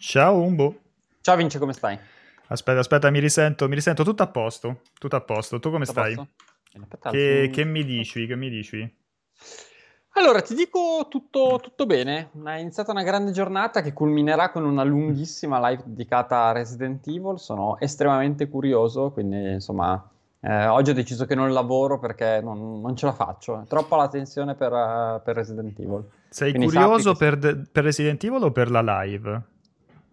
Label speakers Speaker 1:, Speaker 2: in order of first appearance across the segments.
Speaker 1: Ciao Umbo.
Speaker 2: Ciao Vince, come stai?
Speaker 1: Aspetta, aspetta, mi risento, mi risento tutto a posto. Tutto a posto. Tu come
Speaker 2: Tutto
Speaker 1: stai? Che, che mi dici? Che mi dici?
Speaker 2: Allora, ti dico tutto, tutto bene. È iniziata una grande giornata che culminerà con una lunghissima live dedicata a Resident Evil. Sono estremamente curioso, quindi insomma, eh, oggi ho deciso che non lavoro perché non, non ce la faccio. È troppa la tensione per, eh, per Resident Evil.
Speaker 1: Sei
Speaker 2: Quindi
Speaker 1: curioso per, de- per Resident Evil o per la live?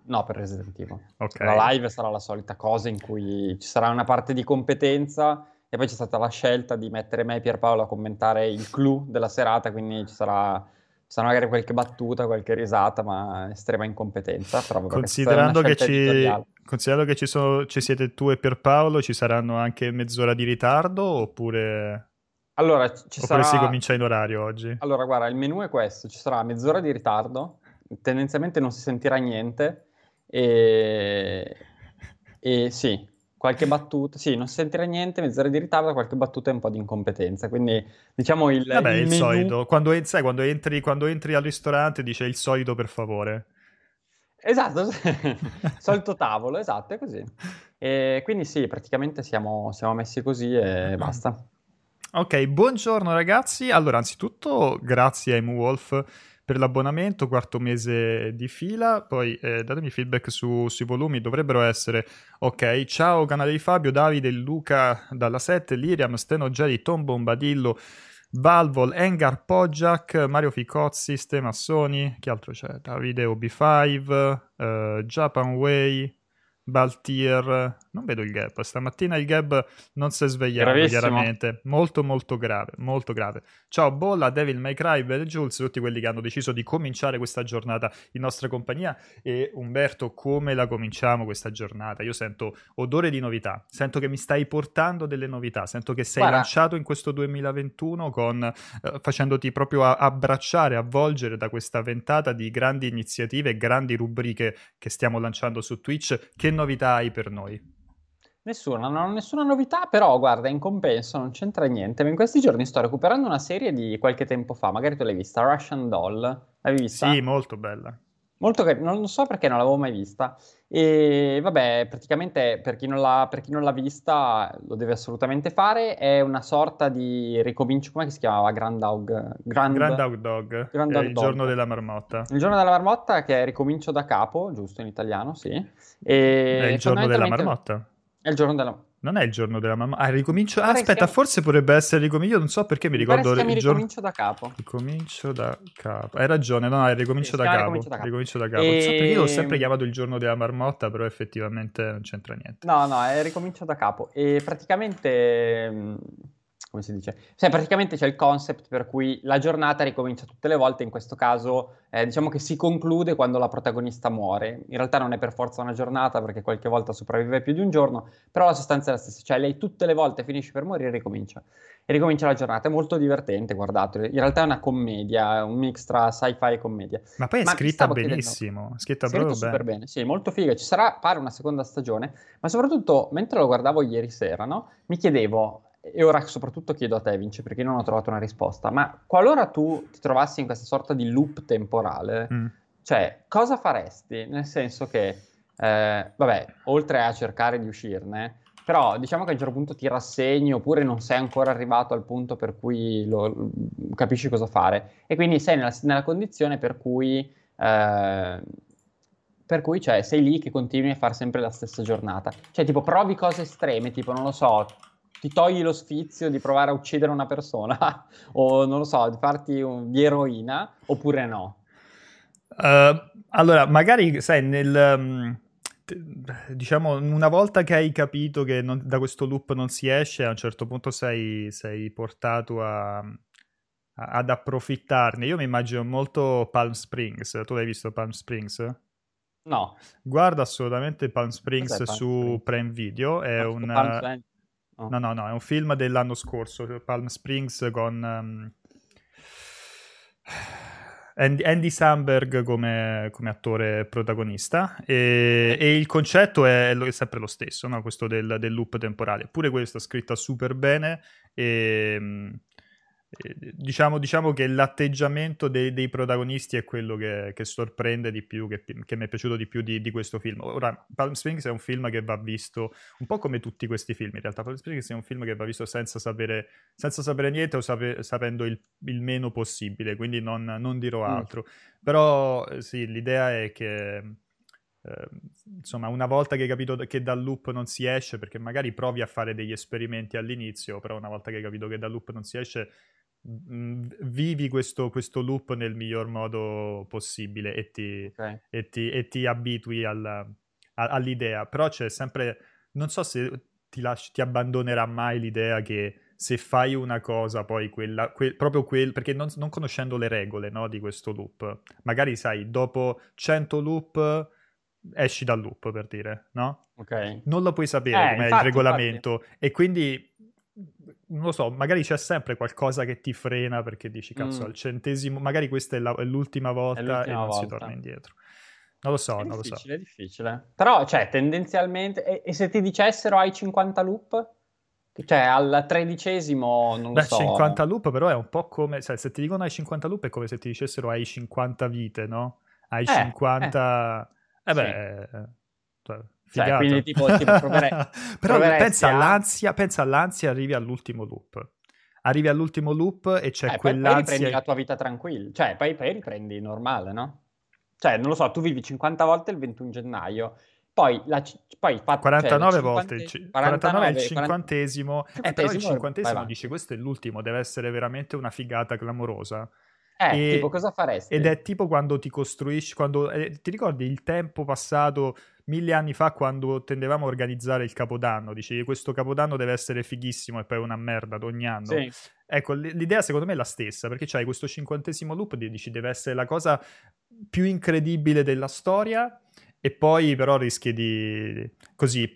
Speaker 2: No, per Resident Evil.
Speaker 1: Ok.
Speaker 2: La live sarà la solita cosa in cui ci sarà una parte di competenza e poi c'è stata la scelta di mettere me e Pierpaolo a commentare il clou della serata, quindi ci sarà, ci sarà magari qualche battuta, qualche risata, ma estrema incompetenza.
Speaker 1: Considerando che, ci, considerando che ci, sono, ci siete tu e Pierpaolo, ci saranno anche mezz'ora di ritardo oppure,
Speaker 2: Allora, ci
Speaker 1: oppure
Speaker 2: sarà...
Speaker 1: si comincia in orario oggi?
Speaker 2: Allora, guarda, il menù è questo, ci sarà mezz'ora di ritardo, tendenzialmente non si sentirà niente e, e sì, qualche battuta, sì, non si sentirà niente, mezz'ora di ritardo, qualche battuta e un po' di incompetenza, quindi diciamo il,
Speaker 1: Vabbè, il,
Speaker 2: il menù...
Speaker 1: solito. Quando, sai, quando entri, quando entri al ristorante dice il solito per favore.
Speaker 2: Esatto, solito tavolo, esatto, è così. E quindi sì, praticamente siamo, siamo messi così e basta.
Speaker 1: Ok, buongiorno ragazzi. Allora, anzitutto grazie a Wolf per l'abbonamento, quarto mese di fila. Poi eh, datemi feedback su- sui volumi, dovrebbero essere ok. Ciao, canale di Fabio, Davide, Luca dalla 7, Liriam, Steno Geri, Tom Bombadillo, Valvol, Engar, Poggiac, Mario Ficozzi, Stemassoni. Chi altro c'è? Davide OB5, eh, Japan Way. Baltier, non vedo il gap. Stamattina il gap non si è svegliato,
Speaker 2: Gravissimo.
Speaker 1: chiaramente. Molto, molto grave, molto grave. Ciao Bolla, Devil May Cry, Belle Jules, tutti quelli che hanno deciso di cominciare questa giornata in nostra compagnia. E Umberto, come la cominciamo questa giornata? Io sento odore di novità, sento che mi stai portando delle novità, sento che sei
Speaker 2: Guarda.
Speaker 1: lanciato in questo 2021 con, eh, facendoti proprio a- abbracciare, avvolgere da questa ventata di grandi iniziative e grandi rubriche che stiamo lanciando su Twitch. Che novità hai per noi?
Speaker 2: Nessuna, non ho nessuna novità, però guarda, in compenso non c'entra niente. In questi giorni sto recuperando una serie di qualche tempo fa, magari tu l'hai vista, Russian Doll. L'hai vista?
Speaker 1: Sì, molto bella.
Speaker 2: Molto car- non so perché non l'avevo mai vista. E vabbè, praticamente per chi non l'ha, per chi non l'ha vista lo deve assolutamente fare. È una sorta di ricomincio, come si chiamava? Grand Dog. Grand,
Speaker 1: Grand Dog Dog,
Speaker 2: Grand Dog
Speaker 1: il
Speaker 2: Dog.
Speaker 1: giorno della marmotta.
Speaker 2: Il giorno della marmotta che è ricomincio da capo, giusto in italiano, sì. E
Speaker 1: È il giorno della marmotta.
Speaker 2: È il giorno della
Speaker 1: Non è il giorno della marmotta. Ah, ricomincio. Ah, aspetta,
Speaker 2: si chiami-
Speaker 1: forse potrebbe essere ricomincio. Io non so perché mi
Speaker 2: Mi
Speaker 1: ricordo
Speaker 2: chiami
Speaker 1: il giorno.
Speaker 2: ricomincio da capo.
Speaker 1: Ricomincio da capo. Hai ragione, no, è ricomincio
Speaker 2: Sì,
Speaker 1: da capo.
Speaker 2: ricomincio da capo.
Speaker 1: Ricomincio da capo. Non so perché io l'ho sempre
Speaker 2: E-
Speaker 1: chiamato il giorno della marmotta, però effettivamente non c'entra niente.
Speaker 2: No, no, è ricomincio da capo. E praticamente, mh, come si dice? Cioè, praticamente c'è il concept per cui la giornata ricomincia tutte le volte. In questo caso, eh, diciamo che si conclude quando la protagonista muore. In realtà non è per forza una giornata, perché qualche volta sopravvive più di un giorno, però la sostanza è la stessa. Cioè, lei tutte le volte finisce per morire e ricomincia. E ricomincia la giornata. È molto divertente, guardatelo. In realtà è una commedia, un mix tra sci-fi e commedia.
Speaker 1: Ma poi è
Speaker 2: Ma
Speaker 1: scritta
Speaker 2: chiedendo-
Speaker 1: benissimo. È scritta proprio
Speaker 2: super
Speaker 1: bene.
Speaker 2: bene, sì, molto figa. Ci sarà, pare, una seconda stagione, ma soprattutto mentre lo guardavo ieri sera, no? Mi chiedevo, e ora soprattutto chiedo a te, Vince, perché non ho trovato una risposta, ma qualora tu ti trovassi in questa sorta di loop temporale,
Speaker 1: Mm.
Speaker 2: cioè, cosa faresti? Nel senso che, eh, vabbè, oltre a cercare di uscirne, però diciamo che a un certo punto ti rassegni oppure non sei ancora arrivato al punto per cui lo- capisci cosa fare e quindi sei nella, nella condizione per cui, eh, per cui cioè, sei lì che continui a fare sempre la stessa giornata. Cioè, tipo, provi cose estreme, tipo, non lo so, ti togli lo sfizio di provare a uccidere una persona o, non lo so, di farti un- di eroina oppure no.
Speaker 1: Uh, allora, magari, sai, nel... um, t- diciamo, una volta che hai capito che non- da questo loop non si esce, a un certo punto sei, sei portato a, a- ad approfittarne. Io mi immagino molto Palm Springs. Tu l'hai visto Palm Springs?
Speaker 2: No.
Speaker 1: Guarda assolutamente Palm Springs
Speaker 2: Palm
Speaker 1: su
Speaker 2: Springs?
Speaker 1: Prime Video. È
Speaker 2: Ho
Speaker 1: un...
Speaker 2: Springs. No.
Speaker 1: No, no, è un film dell'anno scorso, Palm Springs con um, Andy, Andy Samberg come, come attore protagonista e, e il concetto è, è sempre lo stesso, no? questo del, del loop temporale. Pure questa è scritta super bene e, mm, Diciamo, diciamo, che l'atteggiamento dei, dei, protagonisti è quello che, che sorprende di più, che, che, mi è piaciuto di più di, di, questo film. Ora, Palm Springs è un film che va visto un po' come tutti questi film. In realtà, Palm Springs è un film che va visto senza sapere, senza sapere niente o sape, sapendo il, il, meno possibile, quindi non, non dirò mm. altro. Mm. Però, eh, sì, l'idea è che Ehm, insomma, una volta che hai capito che dal loop non si esce, perché magari provi a fare degli esperimenti all'inizio, però una volta che hai capito che dal loop non si esce, vivi questo, questo, loop nel miglior modo possibile e ti, okay. e ti, e ti abitui alla, a, all'idea. Però c'è sempre, non so se ti, lasci, ti abbandonerà mai l'idea che se fai una cosa, poi quella, que, proprio quel, perché non, non conoscendo le regole no, di questo loop, magari sai, dopo 100 loop esci dal loop per dire, no?
Speaker 2: Ok.
Speaker 1: Non lo puoi sapere eh, com'è il regolamento infatti. e quindi non lo so, magari c'è sempre qualcosa che ti frena perché dici cazzo mm. al centesimo, magari questa è, la, è l'ultima volta è l'ultima e non volta. si torna indietro. Non lo so,
Speaker 2: è
Speaker 1: non lo so.
Speaker 2: È difficile, difficile. Però, cioè, tendenzialmente, e, e, se ti dicessero hai 50 loop? Cioè, al tredicesimo, non
Speaker 1: Beh,
Speaker 2: lo so.
Speaker 1: 50 loop però è un po' come, cioè, se ti dicono hai 50 loop è come se ti dicessero hai 50 vite, no? Hai eh, 50... Eh eh beh, sì.
Speaker 2: cioè, cioè, quindi tipo, tipo provere,
Speaker 1: Però pensa, all'ansia, pensa all'ansia, arrivi all'ultimo loop. Arrivi all'ultimo loop e c'è eh, quell'ansia...
Speaker 2: Poi, riprendi la tua vita tranquilla, cioè poi, poi riprendi normale, no? Cioè, non lo so, tu vivi 50 volte il 21 gennaio, poi, la, poi
Speaker 1: fa, 49 cioè, volte, 50, il, c- 49 è il cinquantesimo, 40... eh, però il cinquantesimo dice questo è l'ultimo, deve essere veramente una figata clamorosa.
Speaker 2: Eh, e, tipo, cosa faresti?
Speaker 1: Ed è tipo quando ti costruisci, quando, eh, ti ricordi il tempo passato mille anni fa quando tendevamo a organizzare il capodanno, dicevi questo capodanno deve essere fighissimo e poi è una merda ad ogni anno. Sì. Ecco, l'idea secondo me è la stessa, perché c'hai questo cinquantesimo loop, dici deve essere la cosa più incredibile della storia e poi però rischi di... così,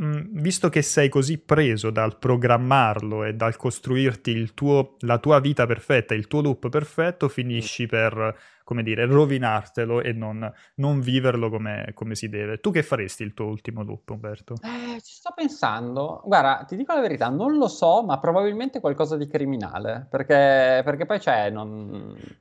Speaker 1: mm, visto che sei così preso dal programmarlo e dal costruirti tuo, la tua vita perfetta, il tuo loop perfetto, finisci per, come dire, rovinartelo e non, non viverlo come, come, si deve. Tu che faresti il tuo ultimo loop, Umberto?
Speaker 2: Eh, ci sto pensando. Guarda, ti dico la verità, non lo so, ma probabilmente qualcosa di criminale, perché, perché poi c'è... Non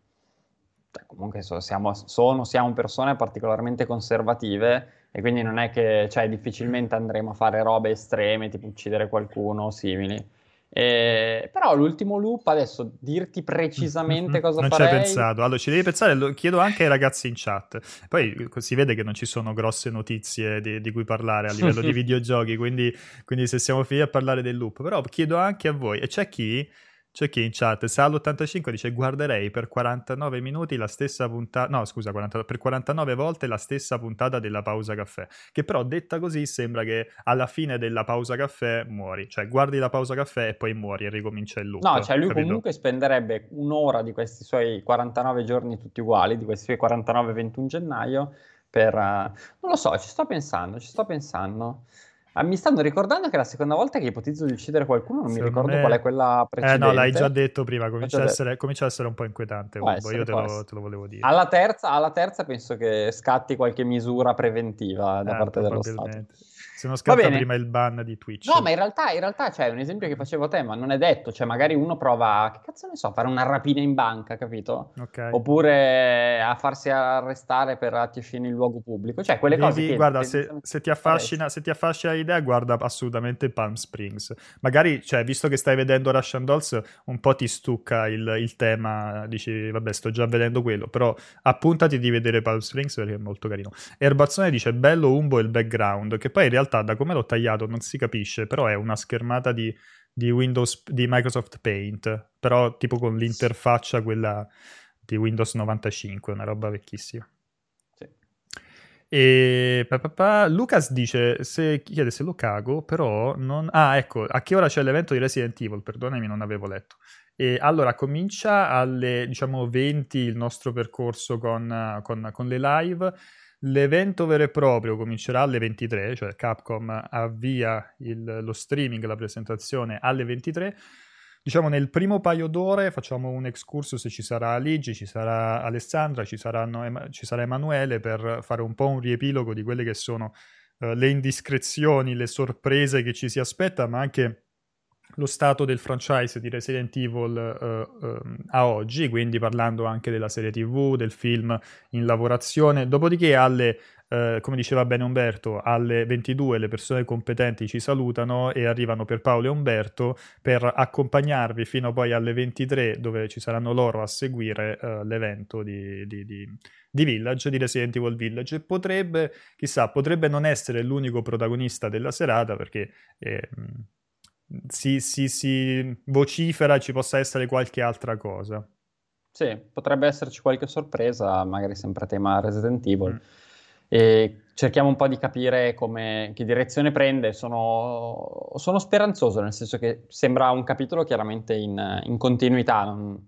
Speaker 2: cioè, comunque so, siamo, sono, siamo persone particolarmente conservative e quindi non è che cioè, difficilmente andremo a fare robe estreme, tipo uccidere qualcuno o simili. Eh, però l'ultimo loop, adesso dirti precisamente cosa
Speaker 1: non
Speaker 2: farei...
Speaker 1: Non ci hai pensato, allora ci devi pensare, lo chiedo anche ai ragazzi in chat. Poi si vede che non ci sono grosse notizie di, di cui parlare a livello di videogiochi, quindi, quindi se siamo finiti a parlare del loop, però chiedo anche a voi, e c'è chi c'è chi in chat, Sal85 dice guarderei per 49 minuti la stessa puntata, no scusa, 40, per 49 volte la stessa puntata della pausa caffè, che però detta così sembra che alla fine della pausa caffè muori, cioè guardi la pausa caffè e poi muori e ricomincia il loop.
Speaker 2: No, cioè lui capito? comunque spenderebbe un'ora di questi suoi 49 giorni tutti uguali, di questi suoi 49-21 gennaio, per... Uh, non lo so, ci sto pensando, ci sto pensando. Ah, mi stanno ricordando che è la seconda volta che ipotizzo di uccidere qualcuno, non Secondo mi ricordo me... qual è quella precedente.
Speaker 1: Eh no, l'hai già detto prima, comincia, a essere, comincia a essere, un po' inquietante, essere, io te lo, te lo, volevo dire.
Speaker 2: Alla terza, alla terza, penso che scatti qualche misura preventiva da eh, parte dello Stato.
Speaker 1: Se non scatta prima il ban di Twitch.
Speaker 2: No, ma in realtà, in realtà c'è un esempio che facevo a te, ma non è detto. Cioè, magari uno prova, che cazzo ne so, a fare una rapina in banca, capito?
Speaker 1: Okay.
Speaker 2: Oppure a farsi arrestare per atti in luogo pubblico. Cioè, quelle
Speaker 1: Devi,
Speaker 2: cose che...
Speaker 1: Guarda, se, se, ti affascina, se ti affascina l'idea, guarda assolutamente Palm Springs. Magari, cioè, visto che stai vedendo Russian Dolls, un po' ti stucca il, il tema. Dici, vabbè, sto già vedendo quello. Però appuntati di vedere Palm Springs perché è molto carino. Erbazzone dice, bello Umbo il background, che poi in realtà realtà da come l'ho tagliato non si capisce, però è una schermata di, di Windows, di Microsoft Paint, però tipo con l'interfaccia quella di Windows 95, una roba vecchissima. E pa, pa, pa, Lucas dice, se, chiede se lo cago, però non... Ah, ecco, a che ora c'è l'evento di Resident Evil? Perdonami, non avevo letto. E allora comincia alle diciamo 20 il nostro percorso con, con, con le live L'evento vero e proprio comincerà alle 23, cioè Capcom avvia il, lo streaming, la presentazione alle 23. Diciamo nel primo paio d'ore facciamo un excursus, ci sarà Aligi, ci sarà Alessandra, ci, saranno, ci sarà Emanuele per fare un po' un riepilogo di quelle che sono uh, le indiscrezioni, le sorprese che ci si aspetta, ma anche lo stato del franchise di Resident Evil uh, uh, a oggi, quindi parlando anche della serie TV, del film in lavorazione. Dopodiché alle Uh, come diceva bene Umberto, alle 22 le persone competenti ci salutano e arrivano per Paolo e Umberto per accompagnarvi fino poi alle 23 dove ci saranno loro a seguire uh, l'evento di, di, di, di, Village, di Resident Evil Village. Potrebbe, chissà, potrebbe non essere l'unico protagonista della serata perché... Eh, si, si, si vocifera ci possa essere qualche altra cosa.
Speaker 2: Sì, potrebbe esserci qualche sorpresa, magari sempre a tema Resident Evil. Mm. E cerchiamo un po' di capire come, che direzione prende. Sono, sono speranzoso, nel senso che sembra un capitolo chiaramente in, in continuità, non,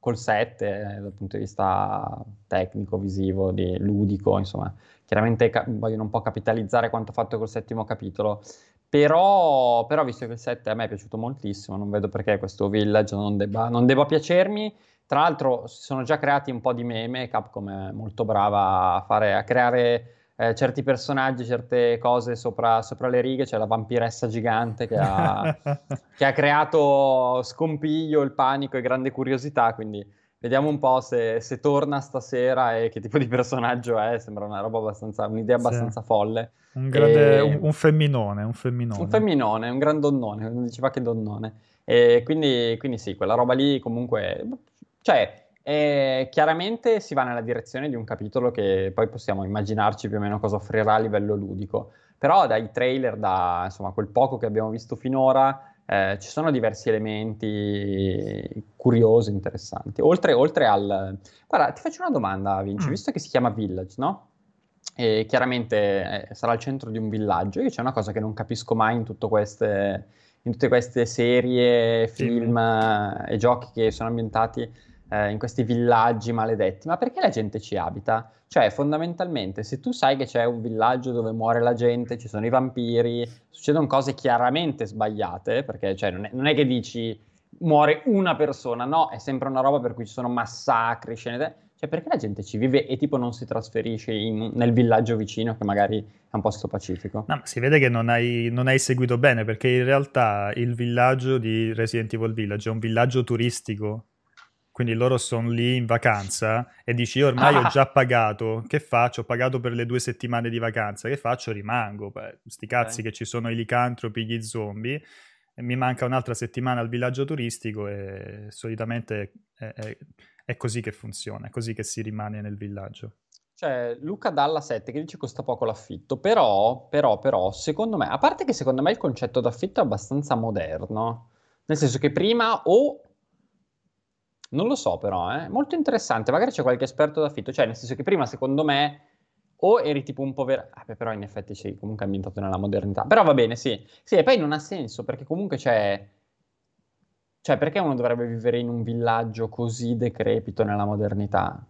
Speaker 2: col 7 eh, dal punto di vista tecnico, visivo, di, ludico, insomma. Chiaramente ca- vogliono un po' capitalizzare quanto fatto col settimo capitolo però, però, visto che il 7 a me è piaciuto moltissimo, non vedo perché questo Village non debba, non debba piacermi. Tra l'altro si sono già creati un po' di meme, Capcom è molto brava a, fare, a creare eh, certi personaggi, certe cose sopra, sopra, le righe. C'è la vampiressa gigante che ha, che ha creato scompiglio, il panico e grande curiosità, quindi vediamo un po' se, se, torna stasera e che tipo di personaggio è. Sembra una roba abbastanza, un'idea abbastanza sì. folle.
Speaker 1: Un, grande, e... un, un, femminone, un femminone.
Speaker 2: Un femminone, un gran donnone, diceva che donnone. E quindi, quindi sì, quella roba lì comunque... Cioè, eh, chiaramente si va nella direzione di un capitolo che poi possiamo immaginarci più o meno cosa offrirà a livello ludico. Però dai trailer, da insomma, quel poco che abbiamo visto finora, eh, ci sono diversi elementi curiosi, interessanti. Oltre, oltre al... Guarda, ti faccio una domanda, Vinci, mm. visto che si chiama Village, no? e chiaramente eh, sarà al centro di un villaggio. Io c'è una cosa che non capisco mai in, queste, in tutte queste serie, film sì. e giochi che sono ambientati eh, in questi villaggi maledetti, ma perché la gente ci abita? Cioè, fondamentalmente, se tu sai che c'è un villaggio dove muore la gente, ci sono i vampiri, succedono cose chiaramente sbagliate, perché cioè, non, è, non è che dici muore una persona, no, è sempre una roba per cui ci sono massacri, scene cioè, perché la gente ci vive e tipo non si trasferisce in, nel villaggio vicino che magari è un posto pacifico?
Speaker 1: No, si vede che non hai, non hai, seguito bene perché in realtà il villaggio di Resident Evil Village è un villaggio turistico. Quindi loro sono lì in vacanza e dici io ormai ah. ho già pagato, che faccio? Ho pagato per le due settimane di vacanza, che faccio? Rimango. Beh, sti cazzi okay. che ci sono i licantropi, gli zombie mi manca un'altra settimana al villaggio turistico e solitamente è, è, è così che funziona, è così che si rimane nel villaggio.
Speaker 2: Cioè, Luca Dalla 7 che dice costa poco l'affitto, però, però, però, secondo me, a parte che secondo me il concetto d'affitto è abbastanza moderno, nel senso che prima o... Non lo so però, eh, molto interessante, magari c'è qualche esperto d'affitto, cioè nel senso che prima secondo me o eri tipo un povero... Ah, beh, però in effetti sì, comunque ambientato nella modernità. Però va bene, sì. Sì, e poi non ha senso, perché comunque c'è cioè, perché uno dovrebbe vivere in un villaggio così decrepito nella modernità?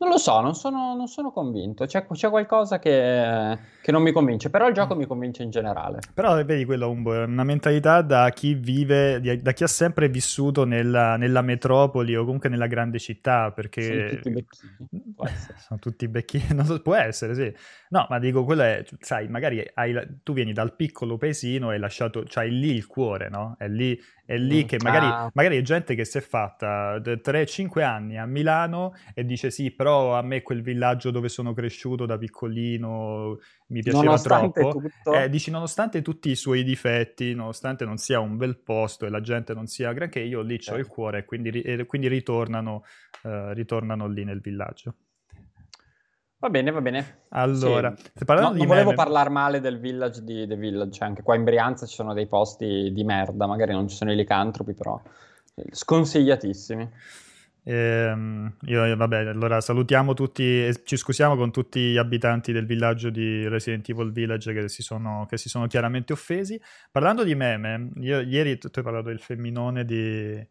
Speaker 2: Non lo so, non sono, non sono convinto. C'è, c'è qualcosa che, che, non mi convince, però il gioco mi convince in generale.
Speaker 1: Però vedi quello Umbo, è una mentalità da chi vive, da chi ha sempre vissuto nella, nella metropoli o comunque nella grande città, perché...
Speaker 2: Sono tutti becchini.
Speaker 1: sono tutti becchini, so, può essere, sì. No, ma dico, quello è, sai, magari hai, tu vieni dal piccolo paesino e hai lasciato, c'hai lì il cuore, no? È lì è lì che magari, ah. magari è gente che si è fatta 3-5 anni a Milano e dice sì, però a me quel villaggio dove sono cresciuto da piccolino mi piaceva nonostante troppo. Tutto... Eh, dici, nonostante tutti i suoi difetti, nonostante non sia un bel posto e la gente non sia granché, io lì ho il cuore e quindi, e quindi ritornano, uh, ritornano lì nel villaggio.
Speaker 2: Va bene, va bene.
Speaker 1: Allora,
Speaker 2: sì. no, non volevo parlare male del village di The Village, anche qua in Brianza ci sono dei posti di merda, magari non ci sono i licantropi, però sconsigliatissimi.
Speaker 1: Ehm, io, vabbè, allora salutiamo tutti e ci scusiamo con tutti gli abitanti del villaggio di Resident Evil Village che si sono, che si sono chiaramente offesi. Parlando di meme, io, ieri tu hai parlato del femminone di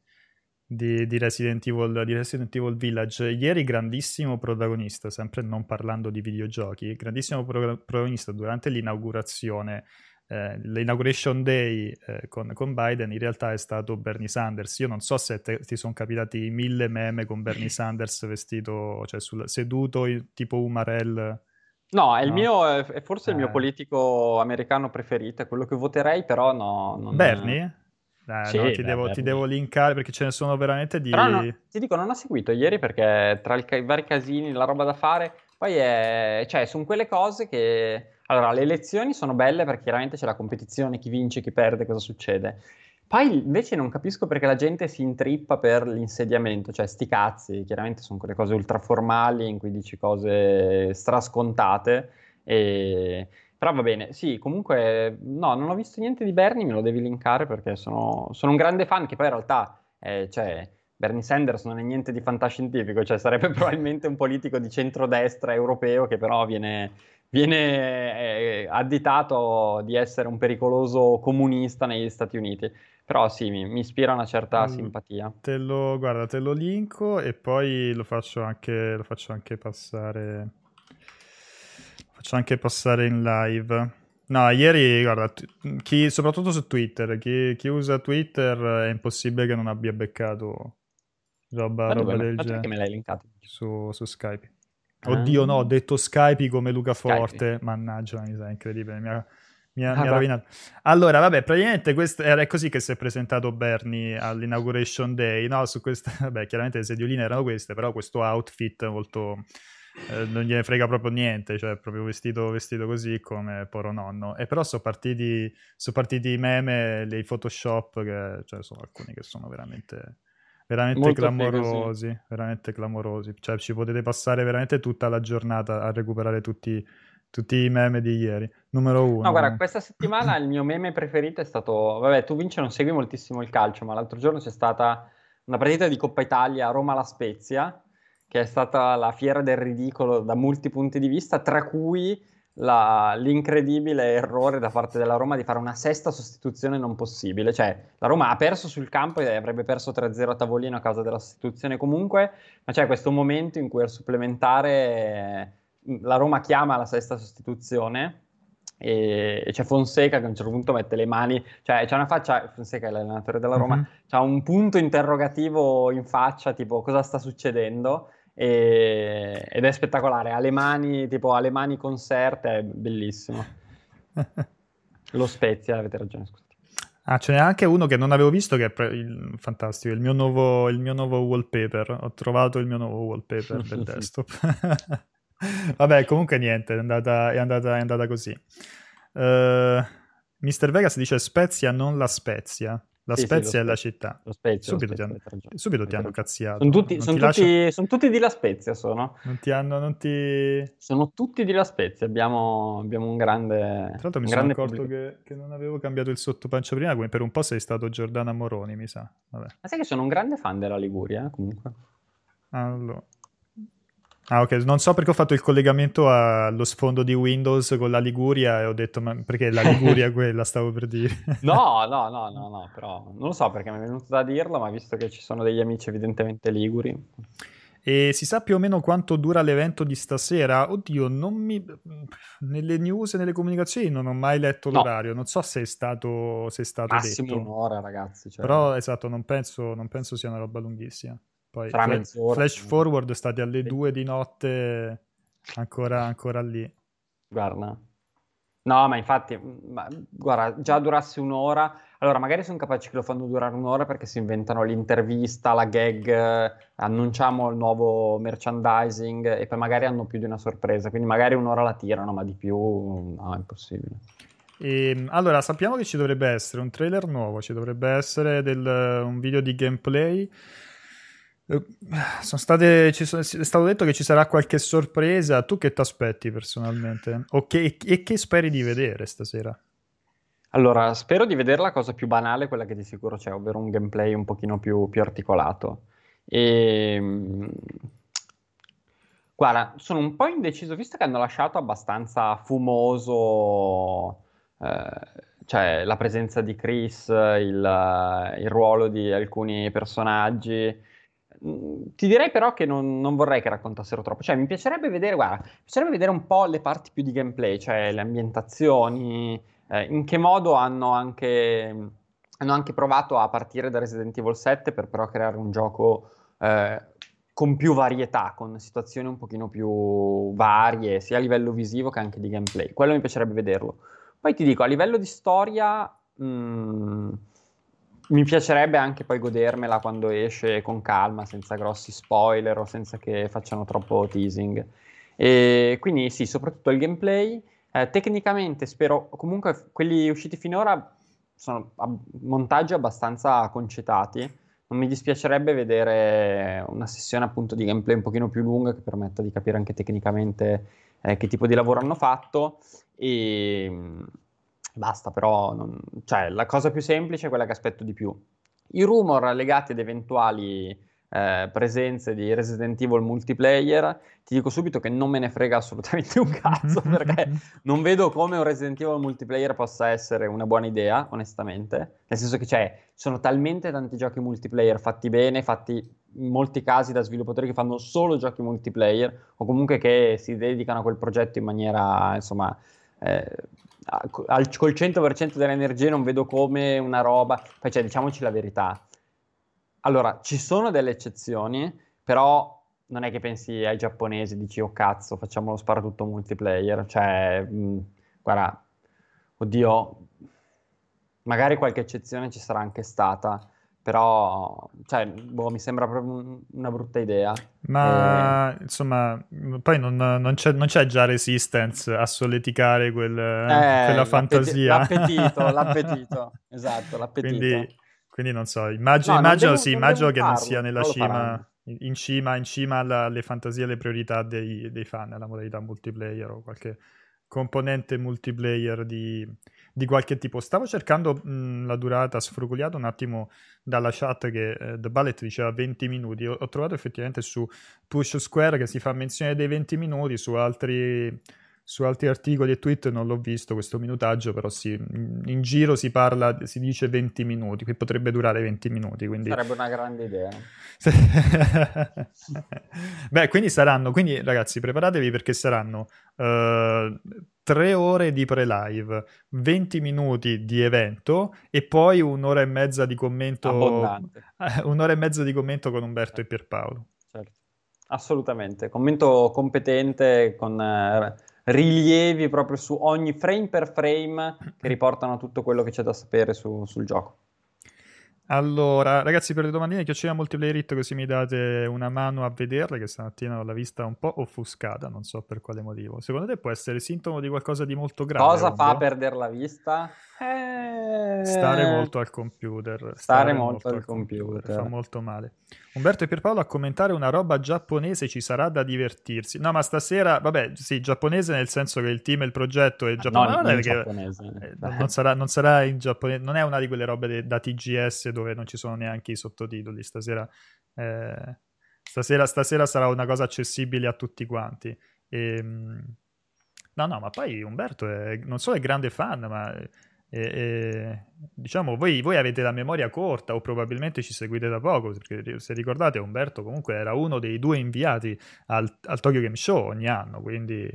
Speaker 1: di, di, Resident Evil, di Resident Evil Village. Ieri grandissimo protagonista, sempre non parlando di videogiochi, grandissimo pro- protagonista durante l'inaugurazione, eh, l'inauguration day eh, con, con, Biden, in realtà è stato Bernie Sanders. Io non so se te, ti sono capitati mille meme con Bernie Sanders vestito, cioè sul, seduto tipo Umarell.
Speaker 2: No, è, il mio, è forse eh. il mio eh. politico americano preferito, è quello che voterei, però no.
Speaker 1: Bernie? Eh, sì, no, ti, beh, devo, ti, devo, linkare perché ce ne sono veramente di...
Speaker 2: Però no, ti dico, non ho seguito ieri perché tra i vari casini, la roba da fare, poi è... cioè, sono quelle cose che... Allora, le elezioni sono belle perché chiaramente c'è la competizione, chi vince, chi perde, cosa succede. Poi invece non capisco perché la gente si intrippa per l'insediamento, cioè sti cazzi, chiaramente sono quelle cose ultraformali in cui dici cose strascontate e però va bene, sì, comunque no, non ho visto niente di Bernie, me lo devi linkare perché sono, sono un grande fan che poi in realtà, eh, cioè, Bernie Sanders non è niente di fantascientifico, cioè sarebbe probabilmente un politico di centrodestra europeo che però viene, viene eh, additato di essere un pericoloso comunista negli Stati Uniti. Però sì, mi, mi ispira una certa mm, simpatia.
Speaker 1: Te lo, guarda, te lo linko e poi lo faccio anche, lo faccio anche passare Faccio anche passare in live. No, ieri, guarda, chi, soprattutto su Twitter, chi, chi, usa Twitter è impossibile che non abbia beccato roba, roba del genere.
Speaker 2: me l'hai linkato?
Speaker 1: Su, su Skype. Ah. Oddio, no, ho detto Skype come Luca Forte. Skype. Mannaggia, mi sa, incredibile. Mi ha, mi ha, ah, mi ha rovinato. Allora, vabbè, praticamente questo, era così che si è presentato Bernie all'inauguration day, no? Su queste, vabbè, chiaramente le sedioline erano queste, però questo outfit molto eh, non gliene frega proprio niente, cioè proprio vestito, vestito così come poro nonno. E però sono partiti, sono partiti i meme, dei Photoshop, che cioè, sono alcuni che sono veramente, veramente clamorosi, figo, veramente clamorosi. Cioè ci potete passare veramente tutta la giornata a recuperare tutti, tutti i meme di ieri. Numero uno.
Speaker 2: No, guarda, questa settimana il mio meme preferito è stato... Vabbè, tu Vince non segui moltissimo il calcio, ma l'altro giorno c'è stata una partita di Coppa Italia Roma-La Spezia che è stata la fiera del ridicolo da molti punti di vista, tra cui la, l'incredibile errore da parte della Roma di fare una sesta sostituzione non possibile. Cioè, la Roma ha perso sul campo e avrebbe perso 3-0 a tavolino a causa della sostituzione comunque, ma c'è questo momento in cui al supplementare la Roma chiama la sesta sostituzione e, c'è Fonseca che a un certo punto mette le mani, cioè c'è una faccia, Fonseca è l'allenatore della Roma, mm-hmm. c'ha un punto interrogativo in faccia, tipo cosa sta succedendo? E, ed è spettacolare, ha le mani, tipo ha le mani conserte, è bellissimo. Lo Spezia, avete ragione, scusate.
Speaker 1: Ah, ce n'è anche uno che non avevo visto che è pre- il, fantastico, il mio, nuovo, il mio nuovo wallpaper. Ho trovato il mio nuovo wallpaper del desktop. Vabbè, comunque niente, è andata, è andata, è andata così. Uh, Mr. Vegas dice Spezia, non la Spezia. La sì, Spezia sì, è la città.
Speaker 2: Spezia,
Speaker 1: subito, ti hanno, subito ti hanno cazziato.
Speaker 2: Sono tutti, sono, tutti, lascia... sono tutti, di La Spezia, sono.
Speaker 1: Non ti hanno, non ti...
Speaker 2: Sono tutti di La Spezia, abbiamo, abbiamo un grande
Speaker 1: Tra l'altro mi sono accorto che, che, non avevo cambiato il sottopancia prima, come per un po' sei stato Giordana Moroni, mi sa. Vabbè.
Speaker 2: Ma sai che sono un grande fan della Liguria, eh, comunque.
Speaker 1: Allora... Ah, ok. Non so perché ho fatto il collegamento allo sfondo di Windows con la Liguria e ho detto, ma perché la Liguria quella stavo per dire.
Speaker 2: no, no, no, no, no, però non lo so perché mi è venuto da dirlo, ma visto che ci sono degli amici evidentemente liguri.
Speaker 1: E si sa più o meno quanto dura l'evento di stasera? Oddio, non mi... nelle news e nelle comunicazioni non ho mai letto no. l'orario, non so se è stato, se è stato
Speaker 2: Massimo
Speaker 1: detto.
Speaker 2: un'ora, ragazzi. Cioè...
Speaker 1: Però, esatto, non penso, non penso sia una roba lunghissima. Poi flash, flash forward state alle sì. due di notte ancora, ancora lì.
Speaker 2: Guarda. No, ma infatti, ma, guarda, già durasse un'ora, allora magari sono capaci che lo fanno durare un'ora perché si inventano l'intervista, la gag, annunciamo il nuovo merchandising e poi magari hanno più di una sorpresa, quindi magari un'ora la tirano, ma di più no, è impossibile.
Speaker 1: E, ehm, allora, sappiamo che ci dovrebbe essere un trailer nuovo, ci dovrebbe essere del, un video di gameplay eh, sono state, sono, è stato detto che ci sarà qualche sorpresa. Tu che ti aspetti personalmente? O che, e che speri di vedere stasera?
Speaker 2: Allora, spero di vedere la cosa più banale, quella che di sicuro c'è, ovvero un gameplay un pochino più, più articolato. E... Ehm, guarda, sono un po' indeciso, visto che hanno lasciato abbastanza fumoso eh, cioè, la presenza di Chris, il, il ruolo di alcuni personaggi ti direi però che non, non, vorrei che raccontassero troppo. Cioè, mi piacerebbe vedere, guarda, mi piacerebbe vedere un po' le parti più di gameplay, cioè le ambientazioni, eh, in che modo hanno anche, hanno anche, provato a partire da Resident Evil 7 per però creare un gioco eh, con più varietà, con situazioni un pochino più varie, sia a livello visivo che anche di gameplay. Quello mi piacerebbe vederlo. Poi ti dico, a livello di storia... Mh, mi piacerebbe anche poi godermela quando esce con calma, senza grossi spoiler o senza che facciano troppo teasing. E quindi sì, soprattutto il gameplay. Eh, tecnicamente spero, comunque quelli usciti finora sono ab- montaggi abbastanza concitati. Non mi dispiacerebbe vedere una sessione appunto di gameplay un pochino più lunga che permetta di capire anche tecnicamente eh, che tipo di lavoro hanno fatto e basta, però non... cioè, la cosa più semplice è quella che aspetto di più. I rumor legati ad eventuali eh, presenze di Resident Evil multiplayer, ti dico subito che non me ne frega assolutamente un cazzo perché non vedo come un Resident Evil multiplayer possa essere una buona idea, onestamente. Nel senso che c'è, sono talmente tanti giochi multiplayer fatti bene, fatti in molti casi da sviluppatori che fanno solo giochi multiplayer o comunque che si dedicano a quel progetto in maniera, insomma, eh, al, col 100% dell'energia non vedo come una roba, cioè, diciamoci la verità, allora, ci sono delle eccezioni, però non è che pensi ai giapponesi e dici, oh cazzo, facciamo lo sparatutto multiplayer. Cioè, mh, guarda, oddio, magari qualche eccezione ci sarà anche stata, però cioè, boh, mi sembra proprio un, una brutta idea.
Speaker 1: Ma e... insomma, poi non, non, c'è, non, c'è, già Resistance a solleticare quel, eh, quella fantasia.
Speaker 2: L'appetito, l'appetito, esatto, l'appetito.
Speaker 1: Quindi quindi non so, immagino, no, immagino, devo, sì, immagino che non sia nella cima, in cima, in cima alle fantasie e alle priorità dei, dei, fan, alla modalità multiplayer o qualche componente multiplayer di, di qualche tipo. Stavo cercando mh, la durata, sfrugugliato un attimo dalla chat che eh, The Ballet diceva 20 minuti. Ho, ho trovato effettivamente su Push Square che si fa menzione dei 20 minuti, su altri su altri articoli e tweet non l'ho visto questo minutaggio, però sì, in giro si parla, si dice 20 minuti, qui potrebbe durare 20 minuti. Quindi...
Speaker 2: Sarebbe una grande idea.
Speaker 1: Beh, quindi saranno, quindi ragazzi preparatevi perché saranno uh, 3 ore di pre-live, 20 minuti di evento e poi un'ora e mezza di commento.
Speaker 2: Abbondante.
Speaker 1: un'ora e mezza di commento con Umberto e Pierpaolo.
Speaker 2: Certo. Assolutamente, commento competente con... Eh rilievi proprio su ogni frame per frame che riportano tutto quello che c'è da sapere su, sul gioco.
Speaker 1: Allora, ragazzi, per le domandine che c'è Multiplayer It, così mi date una mano a vederle, che stamattina ho la vista un po' offuscata, non so per quale motivo. Secondo te può essere sintomo di qualcosa di molto grave?
Speaker 2: Cosa fa perdere la vista?
Speaker 1: Eh... Stare molto al computer.
Speaker 2: Stare, Stare molto, molto, al computer. computer.
Speaker 1: Fa molto male. Umberto e Pierpaolo a commentare una roba giapponese ci sarà da divertirsi. No, ma stasera, vabbè, sì, giapponese nel senso che il team e il progetto è giapponese.
Speaker 2: No,
Speaker 1: non,
Speaker 2: in giapponese.
Speaker 1: Eh, non, sarà, non, sarà, in giapponese, non è una di quelle robe de, da TGS dove non ci sono neanche i sottotitoli. Stasera, eh, stasera, stasera sarà una cosa accessibile a tutti quanti. E, ehm, no, no, ma poi Umberto è, non solo è grande fan, ma e, e, diciamo, voi, voi, avete la memoria corta o probabilmente ci seguite da poco, perché se ricordate Umberto comunque era uno dei due inviati al, al Tokyo Game Show ogni anno, quindi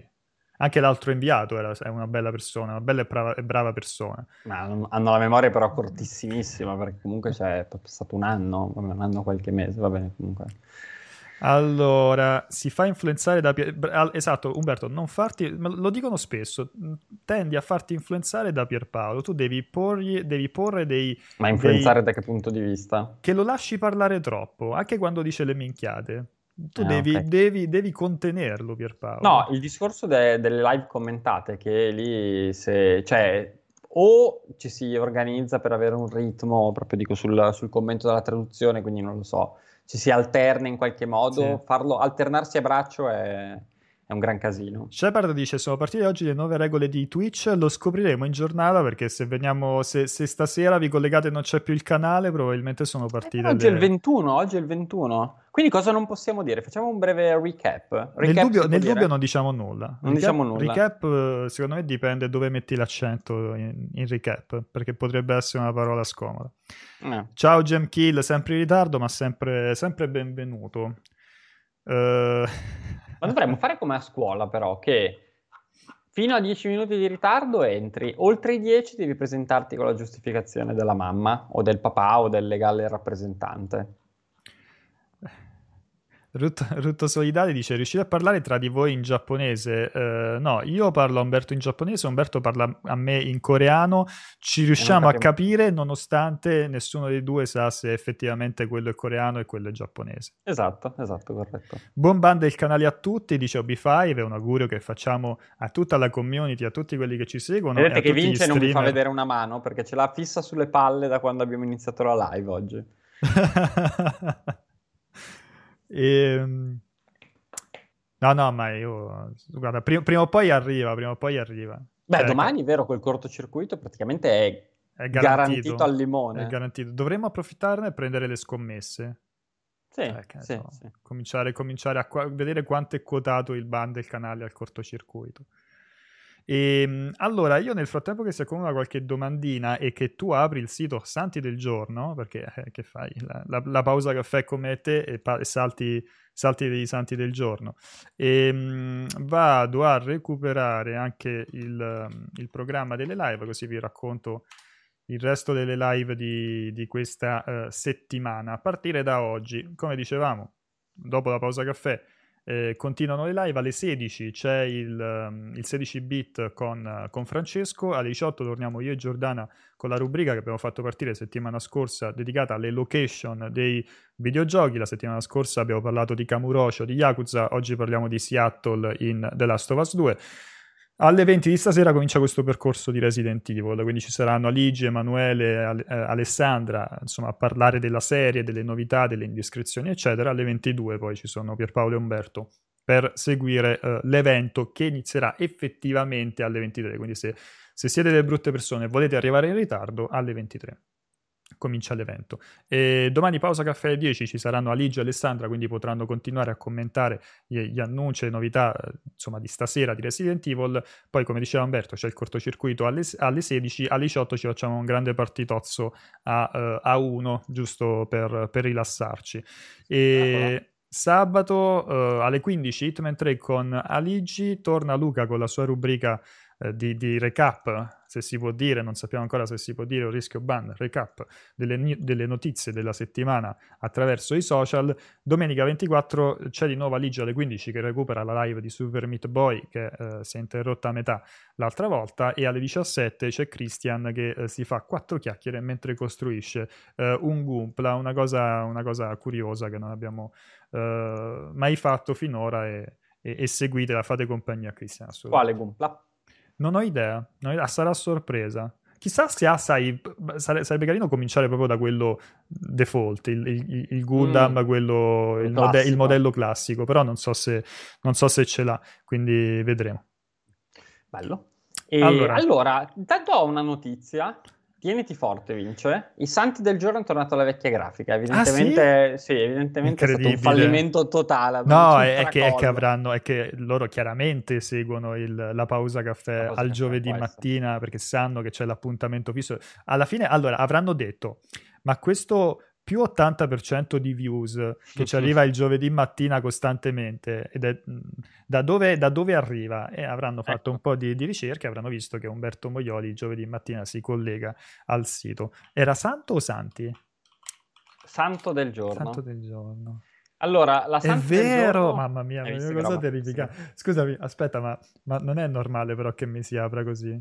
Speaker 1: anche l'altro inviato era, è una bella persona, una bella e brava, e brava persona.
Speaker 2: Ma hanno la memoria però cortissimissima, perché comunque c'è stato un anno, un anno qualche mese, va bene comunque.
Speaker 1: Allora, si fa influenzare da... Pier... Esatto, Umberto, non farti... Lo dicono spesso, tendi a farti influenzare da Pierpaolo, tu devi, porgli, devi porre dei...
Speaker 2: Ma influenzare dei... da che punto di vista?
Speaker 1: Che lo lasci parlare troppo, anche quando dice le minchiate. Tu ah, devi, okay. devi, devi, contenerlo, Pierpaolo.
Speaker 2: No, il discorso de- delle live commentate, che lì se... Cioè, o ci si organizza per avere un ritmo, proprio dico, sul, sul commento della traduzione, quindi non lo so ci si alterna in qualche modo, sì. farlo alternarsi a braccio è, è un gran casino.
Speaker 1: Shepard dice: Sono partite oggi le nuove regole di Twitch. Lo scopriremo in giornata perché se veniamo, se, se stasera vi collegate e non c'è più il canale, probabilmente sono partite.
Speaker 2: Eh, oggi le... è il 21, oggi è il 21. Quindi cosa non possiamo dire? Facciamo un breve recap. recap
Speaker 1: nel dubbio, nel dubbio non diciamo nulla. Non
Speaker 2: recap, diciamo nulla.
Speaker 1: Recap, secondo me, dipende dove metti l'accento in, in recap, perché potrebbe essere una parola scomoda. Eh. Ciao Gemkill, sempre in ritardo, ma sempre, sempre benvenuto.
Speaker 2: Uh... Ma dovremmo fare come a scuola, però, che fino a 10 minuti di ritardo entri, oltre i 10 devi presentarti con la giustificazione della mamma o del papà o del legale rappresentante.
Speaker 1: Rutto, Rutto Solidale dice: Riuscite a parlare tra di voi in giapponese? Uh, no, io parlo a Umberto in giapponese, Umberto parla a me in coreano. Ci riusciamo a capire nonostante nessuno dei due sa se effettivamente quello è coreano e quello è giapponese.
Speaker 2: Esatto, esatto, corretto.
Speaker 1: Buon bando il canale a tutti, dice OB5. È un augurio che facciamo a tutta la community, a tutti quelli che ci seguono.
Speaker 2: Vedete che vince non vi fa vedere una mano perché ce l'ha fissa sulle palle da quando abbiamo iniziato la live oggi.
Speaker 1: E... Ehm, no, no, ma io... Guarda, prima, prima, o poi arriva, prima o poi arriva.
Speaker 2: Beh, cioè, domani, è vero, quel cortocircuito praticamente è, è garantito, garantito, al limone.
Speaker 1: È garantito. Dovremmo approfittarne e prendere le scommesse.
Speaker 2: Sì, eh, sì, so, sì.
Speaker 1: Cominciare, cominciare a qua- vedere quanto è quotato il ban del canale al cortocircuito. E, ehm, allora, io nel frattempo che si accumula qualche domandina e che tu apri il sito Santi del Giorno, perché eh, che fai? La, la, la, pausa caffè come te e, pa- e salti, salti dei Santi del Giorno. E, um, vado a recuperare anche il, il, programma delle live, così vi racconto il resto delle live di, di questa uh, settimana. A partire da oggi, come dicevamo, dopo la pausa caffè eh, continuano le live alle 16 c'è il, um, il 16 bit con, con, Francesco alle 18 torniamo io e Giordana con la rubrica che abbiamo fatto partire settimana scorsa dedicata alle location dei videogiochi. La settimana scorsa abbiamo parlato di Kamurocho di Yakuza oggi parliamo di Seattle in The Last of Us 2 alle 20 di stasera comincia questo percorso di Resident Evil, quindi ci saranno Aligi, Emanuele, Ale- eh, Alessandra, insomma, a parlare della serie, delle novità, delle indiscrezioni, eccetera. Alle 22 poi ci sono Pierpaolo e Umberto per seguire uh, l'evento che inizierà effettivamente alle 23. Quindi se, se siete delle brutte persone e volete arrivare in ritardo, alle 23 comincia l'evento. E domani pausa caffè alle 10 ci saranno Aligi e Alessandra, quindi potranno continuare a commentare gli, gli annunci e le novità insomma, di stasera di Resident Evil. Poi, come diceva Umberto, c'è il cortocircuito alle, alle 16, alle 18 ci facciamo un grande partitozzo a, uh, a uno, giusto per, per rilassarci. E... Sabato uh, alle 15 Hitman 3 con Aligi, torna Luca con la sua rubrica uh, di, di, recap se si può dire, non sappiamo ancora se si può dire un rischio ban, recap delle, delle, notizie della settimana attraverso i social. Domenica 24 c'è di nuovo Aligia alle 15 che recupera la live di Super Meat Boy che eh, si è interrotta a metà l'altra volta e alle 17 c'è Christian che eh, si fa quattro chiacchiere mentre costruisce eh, un Gumpla, una cosa, una cosa, curiosa che non abbiamo eh, mai fatto finora e, e, e seguite, fate compagnia a Christian.
Speaker 2: Quale Gumpla?
Speaker 1: Non ho idea, non ho idea. sarà sorpresa. Chissà se ha, sai, sarebbe carino cominciare proprio da quello default, il, il, il Gundam, mm, quello, il, mode, il, modello classico, però non so, se, non so se ce l'ha, quindi vedremo.
Speaker 2: Bello. E allora, allora, intanto ho una notizia Tieniti forte, Vince. I Santi del giorno hanno tornato alla vecchia grafica. Evidentemente, ah, sì? Sì, evidentemente è stato un fallimento totale.
Speaker 1: No, è che, è che, avranno, è che loro chiaramente seguono il, la pausa caffè la pausa al caffè, giovedì mattina perché sanno che c'è l'appuntamento fisso. Alla fine, allora, avranno detto, ma questo più 80% di views che ci arriva il giovedì mattina costantemente ed è da dove, da dove arriva e avranno fatto ecco. un po' di, di ricerche avranno visto che Umberto Moioli giovedì mattina si collega al sito era Santo o Santi?
Speaker 2: Santo del giorno
Speaker 1: Santo del giorno
Speaker 2: allora, la Santa
Speaker 1: È vero, giorno... mamma mia, è una cosa terrificante. Sì. Scusami, aspetta, ma, ma non è normale però che mi si apra così?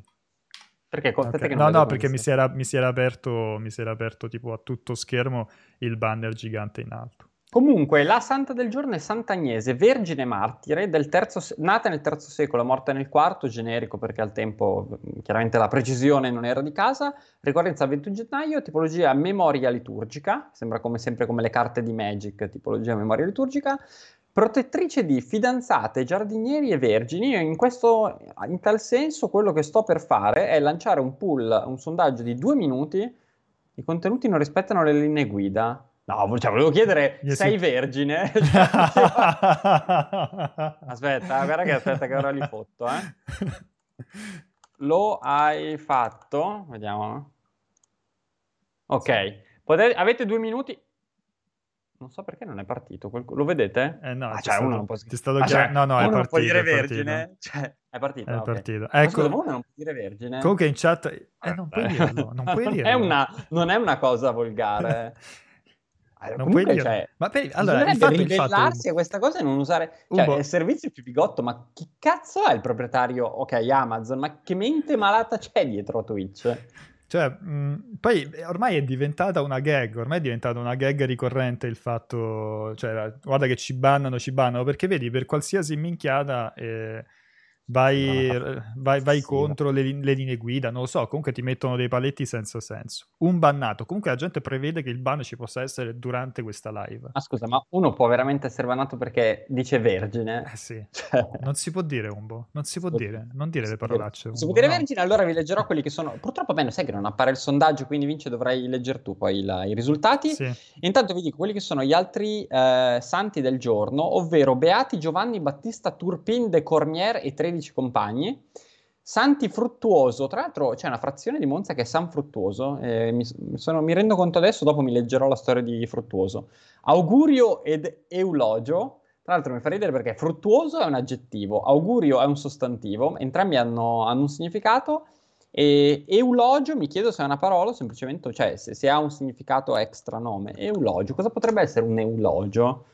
Speaker 2: Perché, okay.
Speaker 1: che no, no, perché mi si, era, mi si, era aperto, mi si era aperto tipo a tutto schermo il banner gigante in alto.
Speaker 2: Comunque, la santa del giorno è Sant'Agnese, vergine martire, terzo, nata nel III secolo, morta nel IV, generico perché al tempo chiaramente la precisione non era di casa, ricorrenza il 21 gennaio, tipologia memoria liturgica, sembra come sempre come le carte di Magic, tipologia memoria liturgica, protettrice di fidanzate, giardinieri e vergini. In, questo, in tal senso, quello che sto per fare è lanciare un pool, un sondaggio di due minuti. I contenuti non rispettano le linee guida. No, cioè, volevo chiedere, yes, sei vergine? aspetta, guarda che aspetta che ora li fotto, eh. Lo hai fatto? Vediamo. Ok, Potete, avete due minuti. Non so perché non è partito. Lo vedete?
Speaker 1: Eh no,
Speaker 2: ah,
Speaker 1: cioè, stato, uno non può... Ti stato ah, cioè, no, no, è partito.
Speaker 2: può dire vergine? Cioè, è partito.
Speaker 1: È okay. partito.
Speaker 2: Ecco. Ma uno non può dire vergine?
Speaker 1: Comunque in chat... Eh, non puoi dirlo. Non, puoi dirlo.
Speaker 2: È una, non è una cosa volgare. Ah, non puoi dire... Cioè, ma per, allora, il fatto, ribellarsi il fatto... a questa cosa e non usare... Cioè, Ubo. è il servizio più bigotto, ma chi cazzo è il proprietario? Ok, Amazon, ma che mente malata c'è dietro a Twitch?
Speaker 1: Cioè, mh, poi ormai è diventata una gag, ormai è diventata una gag ricorrente il fatto, cioè, guarda che ci bannano, ci bannano, perché vedi, per qualsiasi minchiata... Eh, vai, no, vai, vai sì, contro le, le, linee guida, non lo so, comunque ti mettono dei paletti senza senso. Un bannato, comunque la gente prevede che il ban ci possa essere durante questa live.
Speaker 2: Ma scusa, ma uno può veramente essere bannato perché dice vergine?
Speaker 1: Eh sì, cioè... non si può dire Umbo, non si può dire, non dire le parolacce.
Speaker 2: Umbo, si può dire no. vergine, allora vi leggerò quelli che sono... Purtroppo bene, sai che non appare il sondaggio, quindi Vince dovrai leggere tu poi la, i risultati. Sì. Intanto vi dico quelli che sono gli altri eh, santi del giorno, ovvero Beati Giovanni Battista Turpin de Cormier e 13 13 compagni. Santi Fruttuoso, tra l'altro c'è una frazione di Monza che è San Fruttuoso, eh, mi, sono, mi, rendo conto adesso, dopo mi leggerò la storia di Fruttuoso. Augurio ed Eulogio, tra l'altro mi fa ridere perché fruttuoso è un aggettivo, augurio è un sostantivo, entrambi hanno, hanno un significato e eulogio mi chiedo se è una parola o semplicemente, cioè se, se ha un significato extra nome. Eulogio, cosa potrebbe essere un eulogio?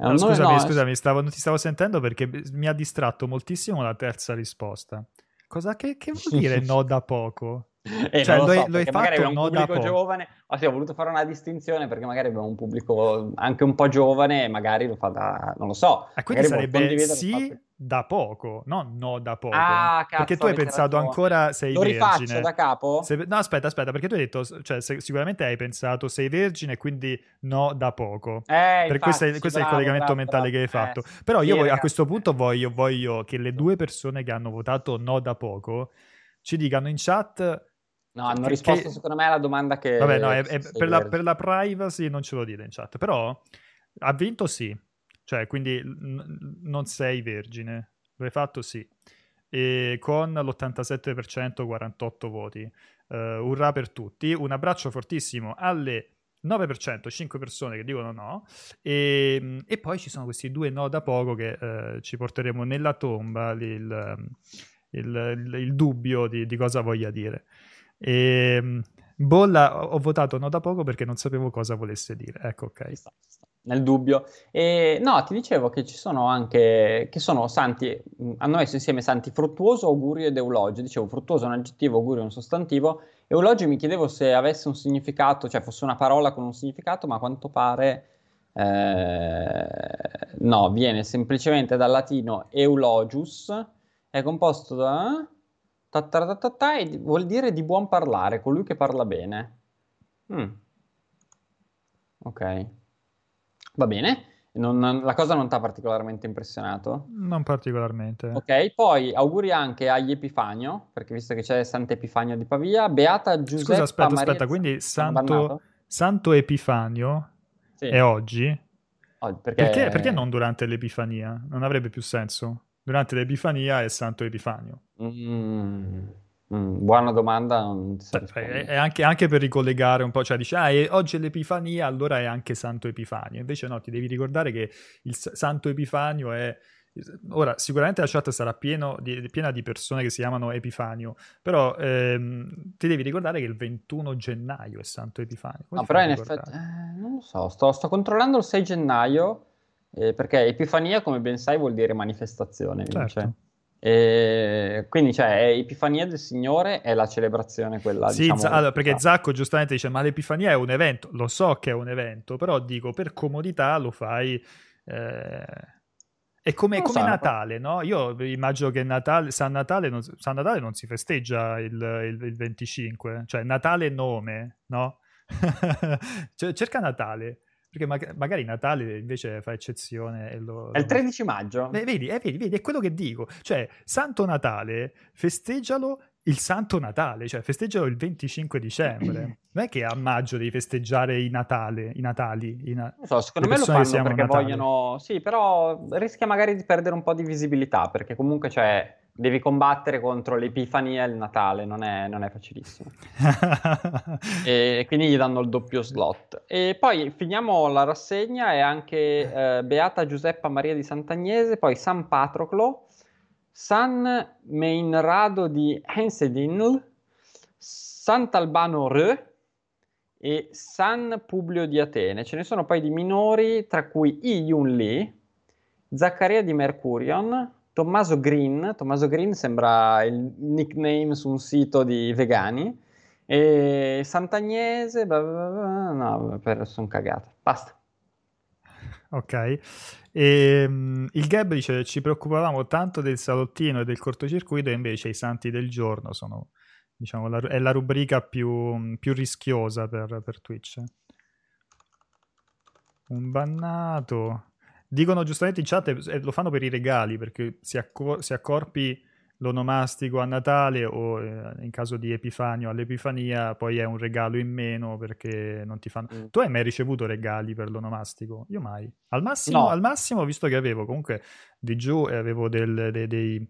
Speaker 1: No, scusami, no, scusami, stavo, non ti stavo sentendo perché mi ha distratto moltissimo la terza risposta. Cosa che, che vuol dire no da poco?
Speaker 2: Eh, cioè, lo, so, lo fatto magari un no pubblico giovane, ma sì, ho voluto fare una distinzione perché magari abbiamo un pubblico anche un po' giovane e magari lo fa da, non lo so.
Speaker 1: E quindi sarebbe sì da poco, no no da poco. Ah, cazzo, perché tu hai pensato ragione. ancora sei
Speaker 2: lo
Speaker 1: vergine.
Speaker 2: Lo rifaccio da capo?
Speaker 1: Se, no, aspetta, aspetta, perché tu hai detto, cioè se, sicuramente hai pensato sei vergine quindi no da poco. Eh, per infatti, questo, è, questo bravo, è il collegamento bravo, mentale bravo. che hai fatto. Eh, Però io sì, voglio, a questo punto voglio, voglio che le due persone che hanno votato no da poco ci dicano in chat
Speaker 2: No, hanno risposto che... secondo me alla domanda che...
Speaker 1: Vabbè, no, è, è per, la, per, la, privacy non ce lo dite in chat, però ha vinto sì, cioè quindi n- non sei vergine, l'hai fatto sì, e con l'87% 48 voti. Uh, urrà per tutti, un abbraccio fortissimo alle 9%, 5 persone che dicono no, e, e, poi ci sono questi due no da poco che uh, ci porteremo nella tomba il, il, il, il dubbio di, di cosa voglia dire. E ehm, Bolla ho votato no da poco perché non sapevo cosa volesse dire. Ecco, ok.
Speaker 2: Nel dubbio. E, no, ti dicevo che ci sono anche, che sono santi, hanno messo insieme santi fruttuoso, augurio ed eulogio. Dicevo, fruttuoso è un aggettivo, augurio è un sostantivo. Eulogio mi chiedevo se avesse un significato, cioè fosse una parola con un significato, ma a quanto pare... Eh, no, viene semplicemente dal latino eulogius, è composto da Ta ta ta ta e vuol dire di buon parlare, colui che parla bene. Mm. Ok. Va bene. Non, la cosa non ti ha particolarmente impressionato?
Speaker 1: Non particolarmente.
Speaker 2: Ok, poi auguri anche agli Epifanio, perché visto che c'è Sant'Epifanio di Pavia, Beata Giuseppe
Speaker 1: Scusa, aspetta, Maria aspetta, quindi Santo, Santo Epifanio sì. è oggi?
Speaker 2: Oh, perché...
Speaker 1: Perché, perché non durante l'Epifania? Non avrebbe più senso durante l'Epifania è Santo Epifanio?
Speaker 2: Mm, mm, buona domanda.
Speaker 1: Beh, è anche, anche, per ricollegare un po', cioè dice, ah, oggi è l'Epifania, allora è anche Santo Epifanio. Invece no, ti devi ricordare che il Santo Epifanio è... Ora, sicuramente la chat sarà di, piena di persone che si chiamano Epifanio, però ehm, ti devi ricordare che il 21 gennaio è Santo Epifanio.
Speaker 2: no, però in effetti, eh, non lo so, sto, sto controllando il 6 gennaio eh, perché Epifania, come ben sai, vuol dire manifestazione. Certo. E quindi, cioè, Epifania del Signore è la celebrazione quella,
Speaker 1: sì, diciamo, allora, perché Zacco giustamente dice, ma l'Epifania è un evento. Lo so che è un evento, però dico, per comodità lo fai... Eh... È come, come so, Natale, no? Io immagino che Natale, San, Natale non, San Natale non si festeggia il, il, il 25, cioè Natale nome, no? cioè, cerca Natale. Perché mag- magari Natale invece fa eccezione.
Speaker 2: Lo, è il 13 maggio.
Speaker 1: Beh, vedi, eh, vedi, vedi, è quello che dico. Cioè, Santo Natale, festeggialo il Santo Natale, cioè festeggialo il 25 dicembre. non è che a maggio devi festeggiare i Natale, i Natali. I na-
Speaker 2: non so, secondo me lo fanno perché vogliono... Sì, però rischia magari di perdere un po' di visibilità, perché comunque c'è devi combattere contro l'Epifania e il Natale, non è, non è facilissimo. e quindi gli danno il doppio slot. E poi finiamo la rassegna e anche eh, Beata Giuseppa Maria di Sant'Agnese, poi San Patroclo, San Meinrado di Hensedinl, Sant'Albano Re e San Publio di Atene. Ce ne sono poi di minori, tra cui I Yun Lee, Zaccaria di Mercurion, Tommaso Green. Tommaso Green sembra il nickname su un sito di vegani. E Sant'Agnese, blah, blah, blah, no, per, sono cagato. Basta.
Speaker 1: Ok. E, um, il Gab dice: Ci preoccupavamo tanto del salottino e del cortocircuito, e invece i santi del giorno sono diciamo, la, è la rubrica più, più rischiosa per, per, Twitch. Un bannato. Dicono giustamente in chat, eh, lo fanno per i regali, perché si, accor- si accorpi l'onomastico a Natale o eh, in caso di Epifanio all'Epifania, poi è un regalo in meno perché non ti fanno... Mm. Tu hai mai ricevuto regali per l'onomastico? Io mai. Al massimo,
Speaker 2: no.
Speaker 1: al massimo visto che avevo comunque di giù e avevo del, dei... dei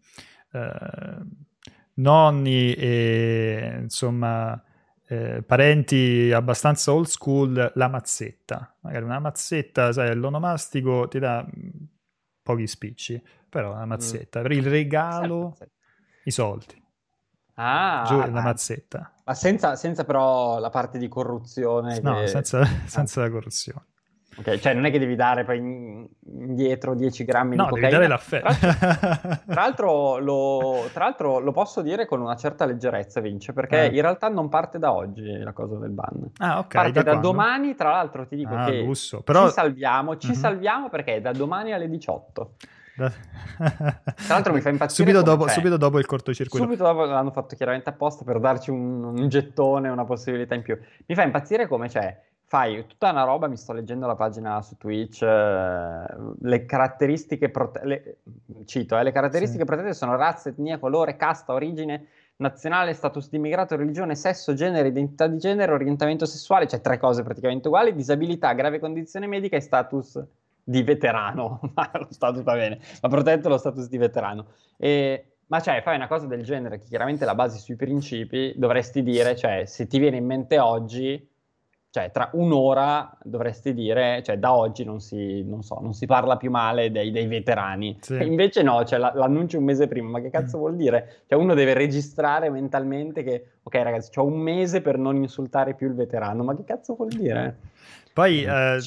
Speaker 1: uh, nonni e insomma eh, parenti abbastanza old school la mazzetta magari una mazzetta sai l'onomastico ti dà mm, pochi spicci però una mm. mazzetta mm. per il regalo i soldi
Speaker 2: Ah,
Speaker 1: giù la mazzetta.
Speaker 2: Ma senza, senza, però la parte di corruzione.
Speaker 1: No,
Speaker 2: che...
Speaker 1: senza, senza ah. la corruzione.
Speaker 2: Ok, cioè non è che devi dare poi indietro 10 grammi
Speaker 1: no,
Speaker 2: di cocaina.
Speaker 1: No, devi dare l'affetto.
Speaker 2: Tra, l'altro lo, tra l'altro lo posso dire con una certa leggerezza, Vince, perché eh. in realtà non parte da oggi la cosa del ban.
Speaker 1: Ah, ok.
Speaker 2: Parte
Speaker 1: da,
Speaker 2: da domani, tra l'altro ti dico
Speaker 1: ah,
Speaker 2: che
Speaker 1: lusso. Però...
Speaker 2: ci salviamo, ci uh-huh. salviamo perché è da domani alle 18. Tra l'altro mi fa impazzire.
Speaker 1: Subito dopo, subito dopo, il cortocircuito.
Speaker 2: Subito dopo l'hanno fatto chiaramente apposta per darci un, un gettone, una possibilità in più. Mi fa impazzire come c'è fai tutta una roba, mi sto leggendo la pagina su Twitch, eh, le caratteristiche, prote- le, cito, eh, le caratteristiche sì. protette sono razza, etnia, colore, casta, origine nazionale, status di immigrato, religione, sesso, genere, identità di genere, orientamento sessuale, cioè tre cose praticamente uguali, disabilità, grave condizione medica e status di veterano, lo status va bene, ma protetto lo status di veterano. E, ma cioè, fai una cosa del genere che chiaramente la basi sui principi, dovresti dire, cioè, se ti viene in mente oggi cioè tra un'ora dovresti dire, cioè da oggi non si, non so, non si parla più male dei, dei veterani. Sì. Invece no, cioè, la, l'annuncio un mese prima, ma che cazzo vuol dire? Cioè uno deve registrare mentalmente che, ok ragazzi, ho un mese per non insultare più il veterano, ma che cazzo vuol dire?
Speaker 1: Poi, eh,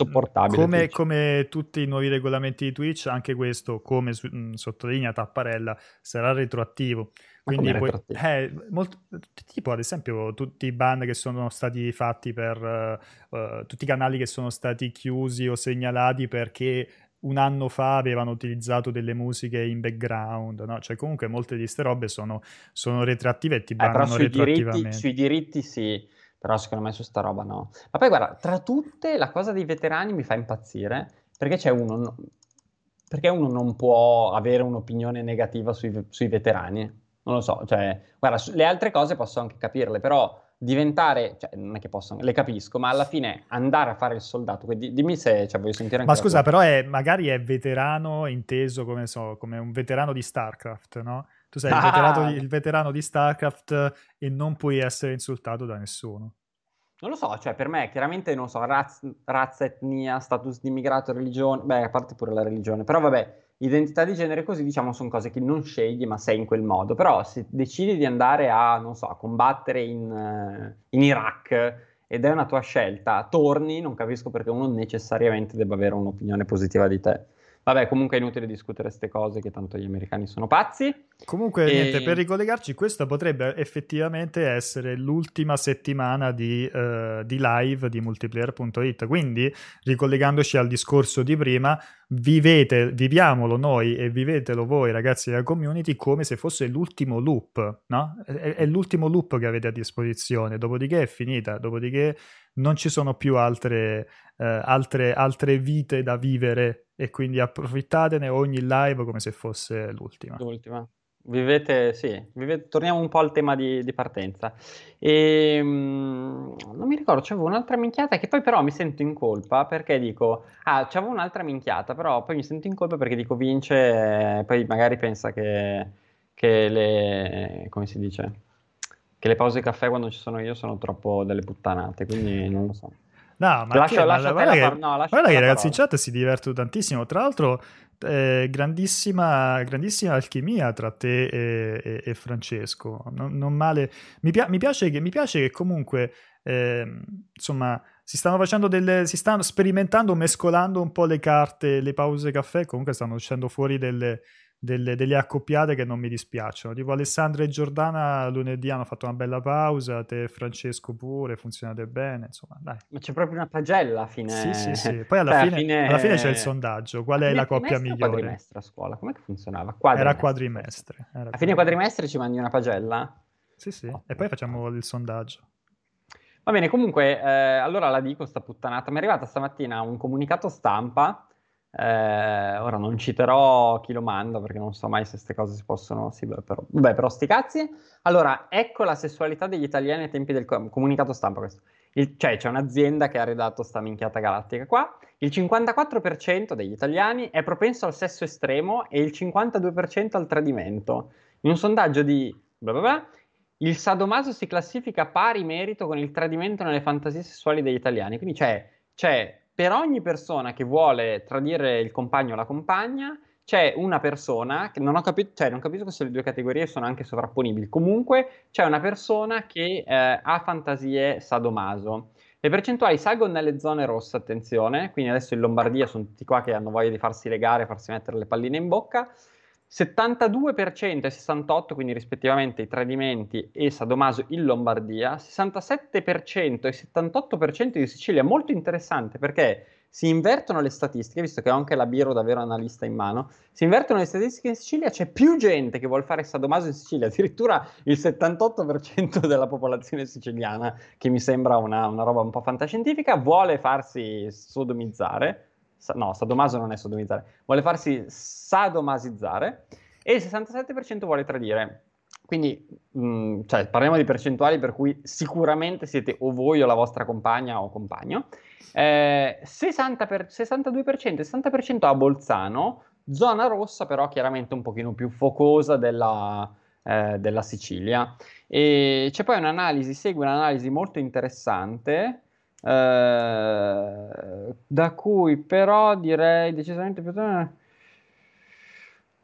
Speaker 1: come, come, tutti i nuovi regolamenti di Twitch, anche questo, come su, mh, sottolinea Tapparella, sarà retroattivo. Quindi poi, eh, molto, tipo ad esempio tutti i ban che sono stati fatti per uh, tutti i canali che sono stati chiusi o segnalati perché un anno fa avevano utilizzato delle musiche in background, no? Cioè comunque molte di queste robe sono, sono retroattive e ti bannano eh,
Speaker 2: sui
Speaker 1: retroattivamente.
Speaker 2: Diritti, sui diritti sì, però secondo me su sta roba no. Ma poi guarda, tra tutte la cosa dei veterani mi fa impazzire perché c'è uno... Perché uno non può avere un'opinione negativa sui, sui veterani? Non lo so, cioè, guarda, le altre cose posso anche capirle, però diventare, cioè, non è che posso, le capisco, ma alla fine andare a fare il soldato, quindi dimmi se cioè, voglio sentire anche
Speaker 1: Ma scusa, però è, magari è veterano inteso come, so, come un veterano di StarCraft, no? Tu sei ah! il, veterano di, il veterano di StarCraft e non puoi essere insultato da nessuno.
Speaker 2: Non lo so, cioè per me chiaramente non so, razza, razza, etnia, status di immigrato, religione, beh, a parte pure la religione, però vabbè, identità di genere così diciamo sono cose che non scegli ma sei in quel modo, però se decidi di andare a, non so, a combattere in, uh, in Iraq ed è una tua scelta, torni, non capisco perché uno necessariamente debba avere un'opinione positiva di te. Vabbè, comunque è inutile discutere queste cose, che tanto gli americani sono pazzi.
Speaker 1: Comunque, e... niente, per ricollegarci, questa potrebbe effettivamente essere l'ultima settimana di, uh, di live di multiplayer.it. Quindi, ricollegandoci al discorso di prima, vivete, viviamolo noi e vivetelo voi, ragazzi della community, come se fosse l'ultimo loop, no? È, è l'ultimo loop che avete a disposizione, dopodiché è finita, dopodiché non ci sono più altre, uh, altre, altre vite da vivere e quindi approfittatene ogni live come se fosse l'ultima.
Speaker 2: L'ultima. Vivete, sì, vivete, torniamo un po' al tema di, di partenza. E, um, non mi ricordo, c'avevo un'altra minchiata che poi però mi sento in colpa perché dico, ah, c'avevo un'altra minchiata, però poi mi sento in colpa perché dico vince, e poi magari pensa che, che le, come si dice, che le pause caffè quando ci sono io sono troppo delle puttanate, quindi non lo so.
Speaker 1: No, ma,
Speaker 2: lascia,
Speaker 1: che,
Speaker 2: lascia
Speaker 1: guarda, che,
Speaker 2: par- no,
Speaker 1: guarda che i ragazzi in chat si divertono tantissimo. Tra l'altro, eh, grandissima, grandissima alchimia tra te e, e, e Francesco. Non, non male. Mi, pia- mi, piace che, mi, piace che, comunque, eh, insomma, si stanno facendo delle. si stanno sperimentando, mescolando un po' le carte, le pause caffè. Comunque stanno uscendo fuori delle delle, delle, accoppiate che non mi dispiacciono. Tipo Alessandra e Giordana lunedì hanno fatto una bella pausa, te e Francesco pure, funzionate bene, insomma, dai.
Speaker 2: Ma c'è proprio una pagella a fine...
Speaker 1: Sì, sì, sì. Poi alla, cioè, fine, fine... alla fine, c'è il sondaggio, qual è la coppia migliore?
Speaker 2: quadrimestre a scuola, com'è che funzionava?
Speaker 1: Quadrimestre. Era quadrimestre. Era
Speaker 2: a fine quadrimestre ci mandi una pagella?
Speaker 1: Sì, sì, oh. e poi facciamo il sondaggio.
Speaker 2: Va bene, comunque, eh, allora la dico sta puttanata. Mi è arrivata stamattina un comunicato stampa eh, ora non citerò chi lo manda perché non so mai se queste cose si possono. Sì, beh, però, vabbè, però sti cazzi. Allora, ecco la sessualità degli italiani ai tempi del comunicato stampa. Questo. Il, cioè, c'è un'azienda che ha redatto sta minchiata galattica qua. Il 54% degli italiani è propenso al sesso estremo e il 52% al tradimento. In un sondaggio di bla bla bla, il sadomaso si classifica pari merito con il tradimento nelle fantasie sessuali degli italiani. Quindi c'è, c'è per ogni persona che vuole tradire il compagno o la compagna, c'è una persona, che non ho capito, cioè non capisco se le due categorie sono anche sovrapponibili, comunque c'è una persona che eh, ha fantasie sadomaso. Le percentuali salgono nelle zone rosse, attenzione, quindi adesso in Lombardia sono tutti qua che hanno voglia di farsi legare, farsi mettere le palline in bocca, 72% e 68%, quindi rispettivamente i tradimenti e Sadomaso in Lombardia, 67% e 78% in Sicilia, molto interessante perché si invertono le statistiche, visto che ho anche la Biro davvero analista in mano, si invertono le statistiche in Sicilia, c'è più gente che vuole fare Sadomaso in Sicilia, addirittura il 78% della popolazione siciliana, che mi sembra una, una roba un po' fantascientifica, vuole farsi sodomizzare, no, sadomaso non è sodomizzare, vuole farsi sadomasizzare e il 67% vuole tradire. Quindi, mh, mm, cioè, parliamo di percentuali per cui sicuramente siete o voi o la vostra compagna o compagno. Eh, 60 per, 62% e 60% a Bolzano, zona rossa però chiaramente un pochino più focosa della, eh, della Sicilia. E c'è poi un'analisi, segue un'analisi molto interessante eh, da cui però direi decisamente più...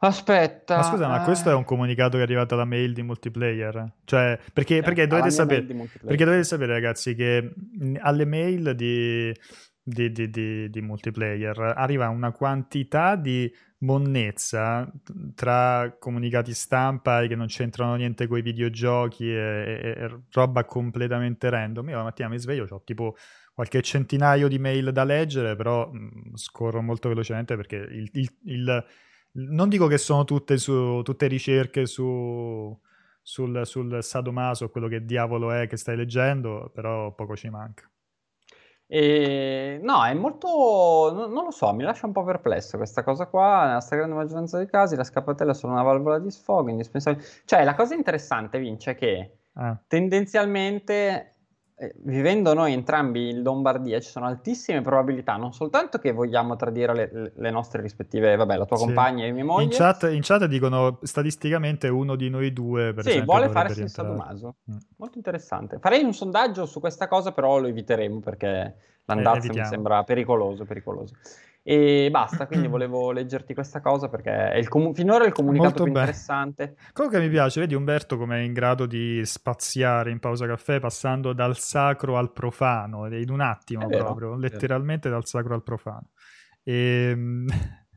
Speaker 2: Aspetta.
Speaker 1: Ma scusa, ma questo è un comunicato che è arrivato alla mail di multiplayer? Cioè, perché, eh, perché, dovete, sapere, perché dovete sapere, ragazzi, che alle mail di, di, di, di, multiplayer arriva una quantità di monnezza tra comunicati stampa che non c'entrano niente con i videogiochi e, e, e roba completamente random. Io la mattina mi sveglio, ho tipo qualche centinaio di mail da leggere, però mh, scorro molto velocemente perché il, il, il, non dico che sono tutte, su, tutte ricerche su, sul, sul sadomaso, quello che diavolo è che stai leggendo, però poco ci manca.
Speaker 2: E, no, è molto. Non, non, lo so, mi lascia un po' perplesso questa cosa qua. Nella stragrande maggioranza dei casi, la scappatella è solo una valvola di sfogo indispensabile. Cioè, la cosa interessante, Vince, è che ah. tendenzialmente eh, vivendo noi entrambi in Lombardia ci sono altissime probabilità, non soltanto che vogliamo tradire le, le nostre rispettive, vabbè, la tua sì. compagna e mia moglie.
Speaker 1: In chat, in chat, dicono statisticamente uno di noi due, per
Speaker 2: sì,
Speaker 1: esempio,
Speaker 2: vuole farsi il sadomaso. Mm. Molto interessante. Farei un sondaggio su questa cosa, però lo eviteremo perché l'andazzo eh, mi sembra pericoloso, pericoloso. E basta, quindi volevo leggerti questa cosa perché è il comu- finora è il comunicato Molto più interessante.
Speaker 1: Comunque mi piace, vedi Umberto come è in grado di spaziare in pausa caffè passando dal sacro al profano, in un attimo vero, proprio, letteralmente dal sacro al profano. E, ehm,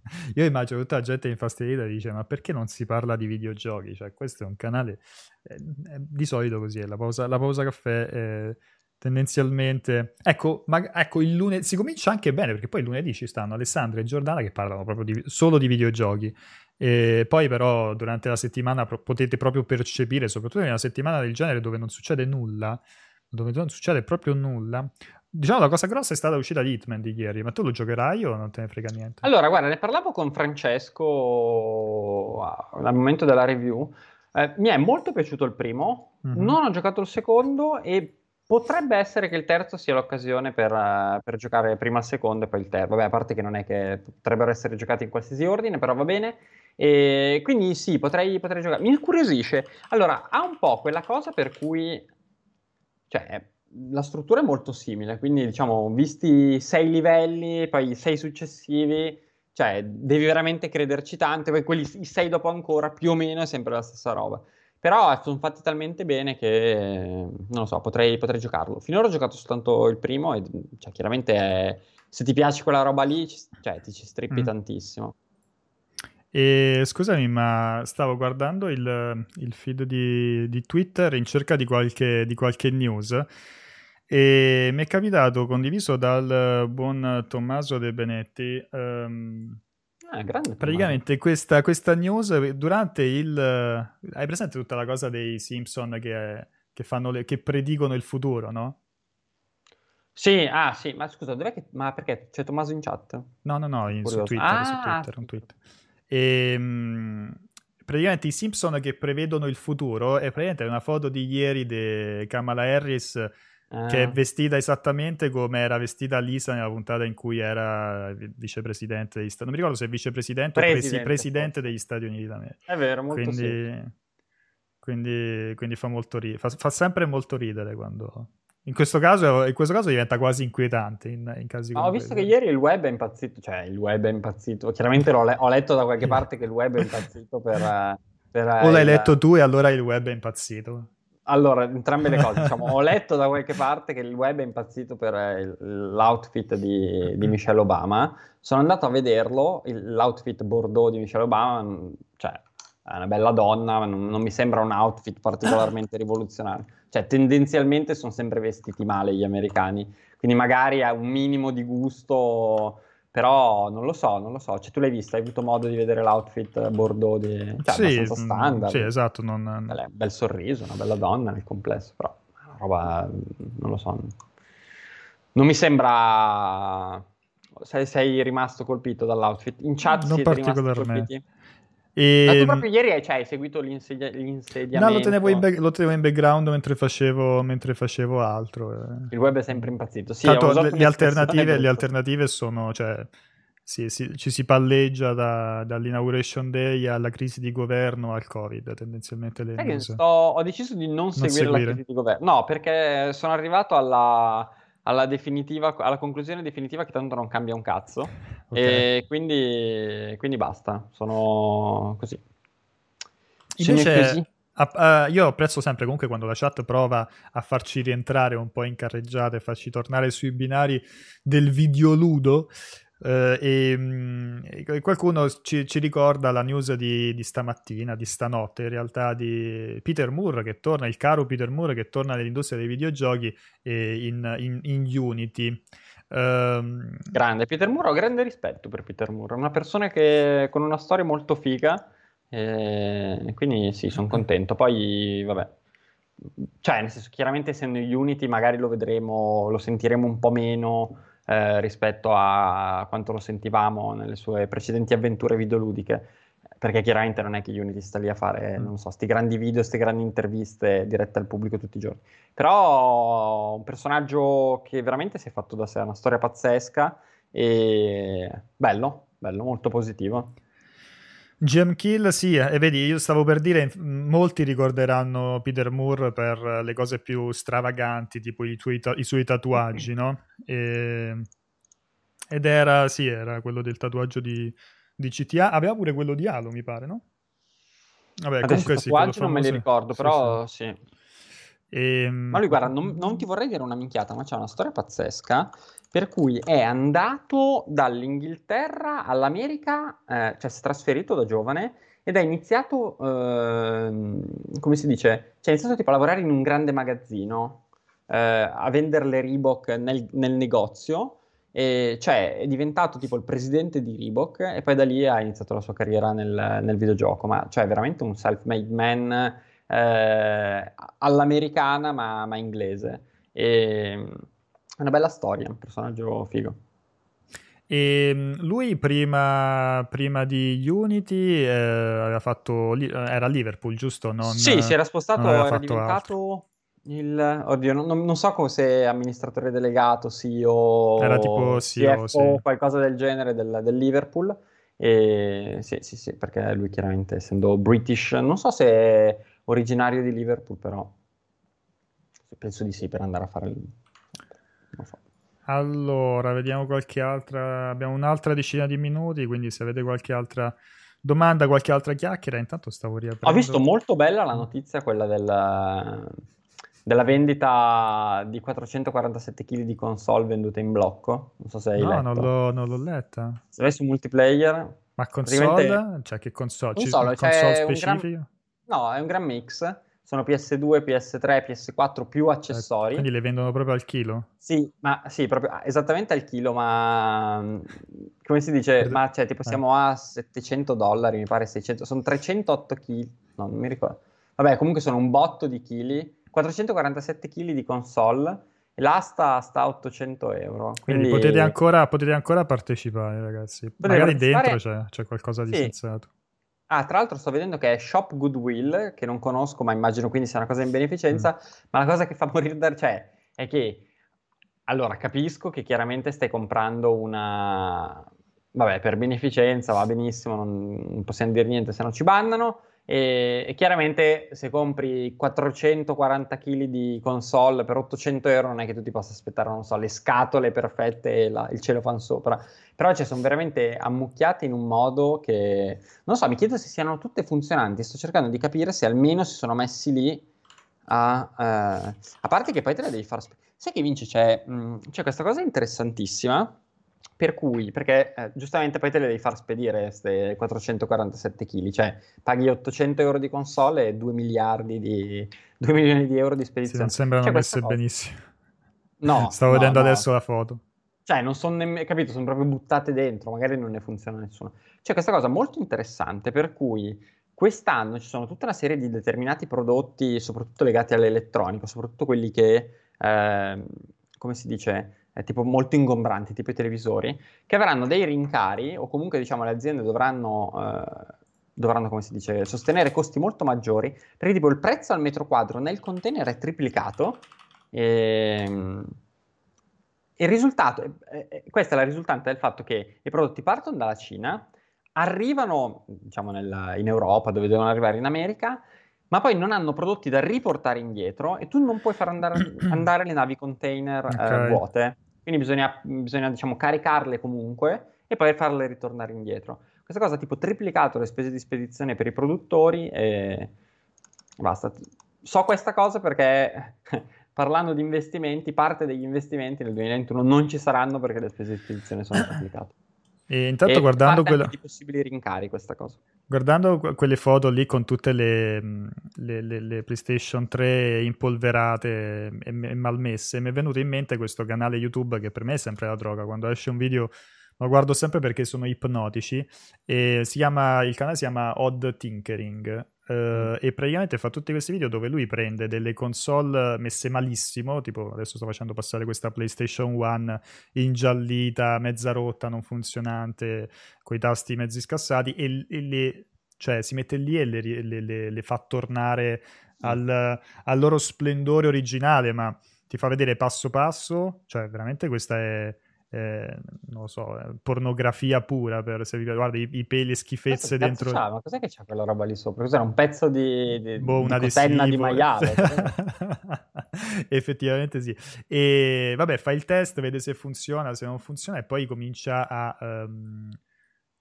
Speaker 1: io immagino tutta la gente infastidita dice ma perché non si parla di videogiochi? Cioè questo è un canale, eh, di solito così è, la pausa, la pausa caffè... È tendenzialmente. Ecco, ma, ecco, il lunedì si comincia anche bene perché poi il lunedì ci stanno Alessandra e Giordana che parlano proprio di, solo di videogiochi. E poi, però, durante la settimana pro- potete proprio percepire, soprattutto in una settimana del genere dove non succede nulla, dove non succede proprio nulla. Diciamo la cosa grossa è stata l'uscita di Hitman di ieri, ma tu lo giocherai o non te ne frega niente?
Speaker 2: Allora, guarda, ne parlavo con Francesco al momento della review. Eh, mi è molto piaciuto il primo, mm-hmm. non ho giocato il secondo e Potrebbe essere che il terzo sia l'occasione per, uh, per, giocare prima il secondo e poi il terzo. Vabbè, a parte che non è che potrebbero essere giocati in qualsiasi ordine, però va bene. E quindi sì, potrei, potrei giocare. Mi incuriosisce. Allora, ha un po' quella cosa per cui... Cioè, la struttura è molto simile, quindi diciamo, visti sei livelli, poi sei successivi, cioè devi veramente crederci tanto, poi quelli i sei dopo ancora, più o meno è sempre la stessa roba. Però sono fatti talmente bene che, non lo so, potrei, potrei giocarlo. Finora ho giocato soltanto il primo e cioè, chiaramente è, se ti piace quella roba lì, cioè, ti ci strippi mm. tantissimo.
Speaker 1: E scusami, ma stavo guardando il, il feed di, di, Twitter in cerca di qualche, di qualche, news e mi è capitato, condiviso dal buon Tommaso De Benetti, um, ah, praticamente questa, questa, news durante il... Hai presente tutta la cosa dei Simpson che, che, le, che predicono il futuro, no?
Speaker 2: Sì, ah sì, ma scusa, dov'è che... Ma perché? C'è Tommaso in chat?
Speaker 1: No, no, no, in, su Twitter, ah, su Twitter, un tweet. E, ehm, praticamente i Simpson che prevedono il futuro è praticamente una foto di ieri di Kamala Harris ah. che è ah. vestita esattamente come era vestita Lisa nella puntata in cui era vicepresidente degli Stati Uniti. Non mi ricordo se è vicepresidente presidente, o presi- presidente degli Stati Uniti d'America.
Speaker 2: È vero, molto
Speaker 1: quindi, quindi, quindi, fa, molto ri- fa, fa sempre molto ridere quando in questo, caso, in questo caso diventa quasi inquietante in, in casi
Speaker 2: Ho visto quelli. che ieri il web è impazzito, cioè il web è impazzito, chiaramente le- ho letto da qualche parte che il web è impazzito per... per
Speaker 1: o l'hai il... letto tu e allora il web è impazzito.
Speaker 2: Allora, entrambe le cose, diciamo, ho letto da qualche parte che il web è impazzito per il, l'outfit di, di, Michelle Obama, sono andato a vederlo, il, l'outfit Bordeaux di Michelle Obama, cioè è una bella donna, non, non mi sembra un outfit particolarmente rivoluzionario. Cioè, tendenzialmente sono sempre vestiti male gli americani, quindi magari ha un minimo di gusto, però non lo so, non lo so. Cioè, tu l'hai visto, hai avuto modo di vedere l'outfit Bordeaux di... Cioè, sì, abbastanza mm, standard.
Speaker 1: Sì, esatto. Non...
Speaker 2: Un bel sorriso, una bella donna nel complesso, però una roba, non lo so. Non mi sembra... Sei, sei rimasto colpito dall'outfit? In chat non siete rimasti colpiti? E... Ma tu proprio ieri cioè, hai seguito l'insedia- l'insediamento?
Speaker 1: No, lo tenevo, in back- lo tenevo in background mentre facevo, mentre facevo altro. Eh.
Speaker 2: Il web è sempre impazzito. Sì,
Speaker 1: Tanto le, le, alternative, le, alternative, sono... Cioè, sì, sì, ci si palleggia da, dall'inauguration day alla crisi di governo al covid tendenzialmente le
Speaker 2: sto, ho deciso di non, non seguire, seguire, la crisi di governo no perché sono arrivato alla alla, alla, conclusione definitiva che tanto non cambia un cazzo. Okay. E quindi, quindi, basta, sono così.
Speaker 1: Invece, uh, io apprezzo sempre comunque quando la chat prova a farci rientrare un po' in carreggiata e farci tornare sui binari del videoludo. Uh, e, e, qualcuno ci, ci, ricorda la news di, di, stamattina, di stanotte, in realtà di Peter Moore che torna, il caro Peter Moore che torna nell'industria dei videogiochi eh, in, in, in, Unity.
Speaker 2: Um, grande, Peter Moore, ho grande rispetto per Peter Moore, è una persona che con una storia molto figa, eh, quindi sì, sono contento. Poi, vabbè, cioè, nel senso, chiaramente essendo Unity magari lo vedremo, lo sentiremo un po' meno eh, rispetto a quanto lo sentivamo nelle sue precedenti avventure videoludiche. Perché chiaramente non è che Unity sta lì a fare, mm. non so, sti grandi video, ste grandi interviste dirette al pubblico tutti i giorni. Però un personaggio che veramente si è fatto da sé, una storia pazzesca e bello, bello, molto positivo.
Speaker 1: Gem Kill, sì, e vedi, io stavo per dire, molti ricorderanno Peter Moore per le cose più stravaganti, tipo i, tuoi, i suoi tatuaggi, no? E, ed era, sì, era quello del tatuaggio di, di, CTA, aveva pure quello di Halo, mi pare, no?
Speaker 2: Vabbè, Adesso comunque sì, famoso... non me li ricordo, però sì. sì. E... Ehm, ma lui, guarda, non, non, ti vorrei dire una minchiata, ma c'è una storia pazzesca per cui è andato dall'Inghilterra all'America, eh, cioè si è trasferito da giovane ed ha iniziato, eh, come si dice, cioè ha iniziato tipo a lavorare in un grande magazzino, eh, a vendere le Reebok nel, nel negozio, e, cioè è diventato tipo il presidente di Reebok e poi da lì ha iniziato la sua carriera nel, nel videogioco, ma cioè veramente un self-made man eh, all'americana ma, ma inglese. E, è una bella storia, un personaggio figo.
Speaker 1: E ehm, lui prima, prima di Unity eh, aveva fatto, era a Liverpool, giusto? Non,
Speaker 2: sì, si era spostato, era diventato il, oddio, non, non, so come se amministratore delegato, CEO,
Speaker 1: era tipo CEO,
Speaker 2: CFO, sì. qualcosa del genere del, del Liverpool. E, sì, sì, sì, perché lui chiaramente essendo British, non so se è originario di Liverpool, però penso di sì per andare a fare il...
Speaker 1: So. Allora, vediamo qualche altra. Abbiamo un'altra decina di minuti, quindi se avete qualche altra domanda, qualche altra chiacchiera, intanto stavo riaprendo.
Speaker 2: Ho visto molto bella la notizia, quella del, della vendita di 447 kg di console vendute in blocco. Non so se hai
Speaker 1: no,
Speaker 2: letto.
Speaker 1: No, non, non l'ho letta.
Speaker 2: Se vai su multiplayer...
Speaker 1: Ma console? Cioè che console?
Speaker 2: console,
Speaker 1: console specifica?
Speaker 2: Gran... No, è un gran mix sono PS2, PS3, PS4 più accessori.
Speaker 1: Quindi le vendono proprio al chilo?
Speaker 2: Sì, ma sì, proprio esattamente al chilo, ma come si dice? Ma cioè, tipo siamo a 700 dollari, mi pare 600, sono 308 kg, no, non mi ricordo. Vabbè, comunque sono un botto di chili, 447 kg di console l'asta sta a 800 euro. Quindi,
Speaker 1: quindi potete, ancora, potete, ancora, partecipare, ragazzi. Magari partecipare... dentro c'è, c'è, qualcosa di sì. sensato.
Speaker 2: Ah, tra l'altro sto vedendo che è Shop Goodwill, che non conosco, ma immagino quindi sia una cosa in beneficenza, mm. ma la cosa che fa morire da... cioè, è che... Allora, capisco che chiaramente stai comprando una... Vabbè, per beneficenza va benissimo, non, non possiamo dire niente se non ci bannano, e, e, chiaramente se compri 440 kg di console per 800 euro non è che tu ti possa aspettare, non so, le scatole perfette e la, il cellophane sopra. Però cioè, sono veramente ammucchiate in un modo che... Non so, mi chiedo se siano tutte funzionanti. Sto cercando di capire se almeno si sono messi lì a... Eh, a parte che poi te le devi far... Sai che Vinci c'è, mh, mm, c'è questa cosa interessantissima per cui, perché eh, giustamente poi te le devi far spedire queste 447 kg, cioè paghi 800 euro di console e 2 miliardi di 2 milioni di euro di spedizione. Sì,
Speaker 1: non sembrano
Speaker 2: cioè,
Speaker 1: messe benissimo.
Speaker 2: No.
Speaker 1: Stavo
Speaker 2: no,
Speaker 1: vedendo
Speaker 2: no.
Speaker 1: adesso la foto.
Speaker 2: Cioè, non sono nemmeno, capito, sono proprio buttate dentro, magari non ne funziona nessuno. C'è questa cosa molto interessante per cui quest'anno ci sono tutta una serie di determinati prodotti, soprattutto legati all'elettronica, soprattutto quelli che, eh, come si dice, eh, tipo molto ingombranti, tipo i televisori, che avranno dei rincari o comunque diciamo le aziende dovranno, eh, dovranno come si dice, sostenere costi molto maggiori, perché tipo il prezzo al metro quadro nel container è triplicato e ehm, il risultato, eh, eh, questa è la risultante del fatto che i prodotti partono dalla Cina, arrivano diciamo nella, in Europa dove devono arrivare in America, ma poi non hanno prodotti da riportare indietro e tu non puoi far andare, andare le navi container eh, okay. eh, vuote. Quindi bisogna, bisogna diciamo, caricarle comunque e poi farle ritornare indietro. Questa cosa ha tipo triplicato le spese di spedizione per i produttori e basta. So questa cosa perché parlando di investimenti, parte degli investimenti nel 2021 non ci saranno perché le spese di spedizione sono triplicate.
Speaker 1: E intanto e guardando
Speaker 2: quella... di possibili rincari questa cosa.
Speaker 1: Guardando quelle foto lì con tutte le, le, le, le PlayStation 3 impolverate e, e, malmesse, mi è venuto in mente questo canale YouTube che per me è sempre la droga. Quando esce un video lo guardo sempre perché sono ipnotici e si chiama, il canale si chiama Odd Tinkering Uh, e praticamente fa tutti questi video dove lui prende delle console messe malissimo, tipo adesso sto facendo passare questa PlayStation 1 ingiallita, mezza rotta, non funzionante, con i tasti mezzi scassati, e, e le, cioè si mette lì e le, le, le, le fa tornare al, al, loro splendore originale, ma ti fa vedere passo passo, cioè veramente questa è eh, non lo so, eh, pornografia pura per se vi guarda i, i peli e schifezze dentro.
Speaker 2: C'ha? Ma cos'è che c'ha quella roba lì sopra? Cos'era un pezzo di, di, boh, una di di maiale?
Speaker 1: Effettivamente sì. E vabbè, fa il test, vede se funziona, se non funziona, e poi comincia a, um,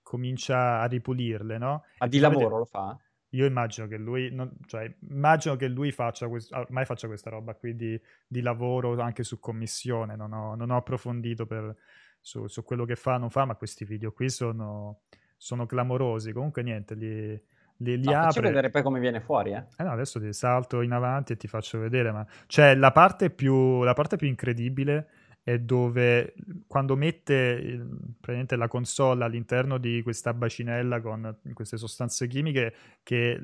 Speaker 1: comincia a ripulirle, no?
Speaker 2: Ma di lavoro lo fa?
Speaker 1: Io immagino che lui, non, cioè, immagino che lui faccia quest- ormai faccia questa roba qui di, di lavoro anche su commissione, non ho, non ho approfondito per, su, su, quello che fa o non fa, ma questi video qui sono, sono clamorosi, comunque niente, li, li, li no, apre. Facci
Speaker 2: vedere poi come viene fuori, eh?
Speaker 1: eh no, adesso ti salto in avanti e ti faccio vedere, ma... Cioè, la parte più, la parte più incredibile è dove quando mette praticamente la console all'interno di questa bacinella con queste sostanze chimiche che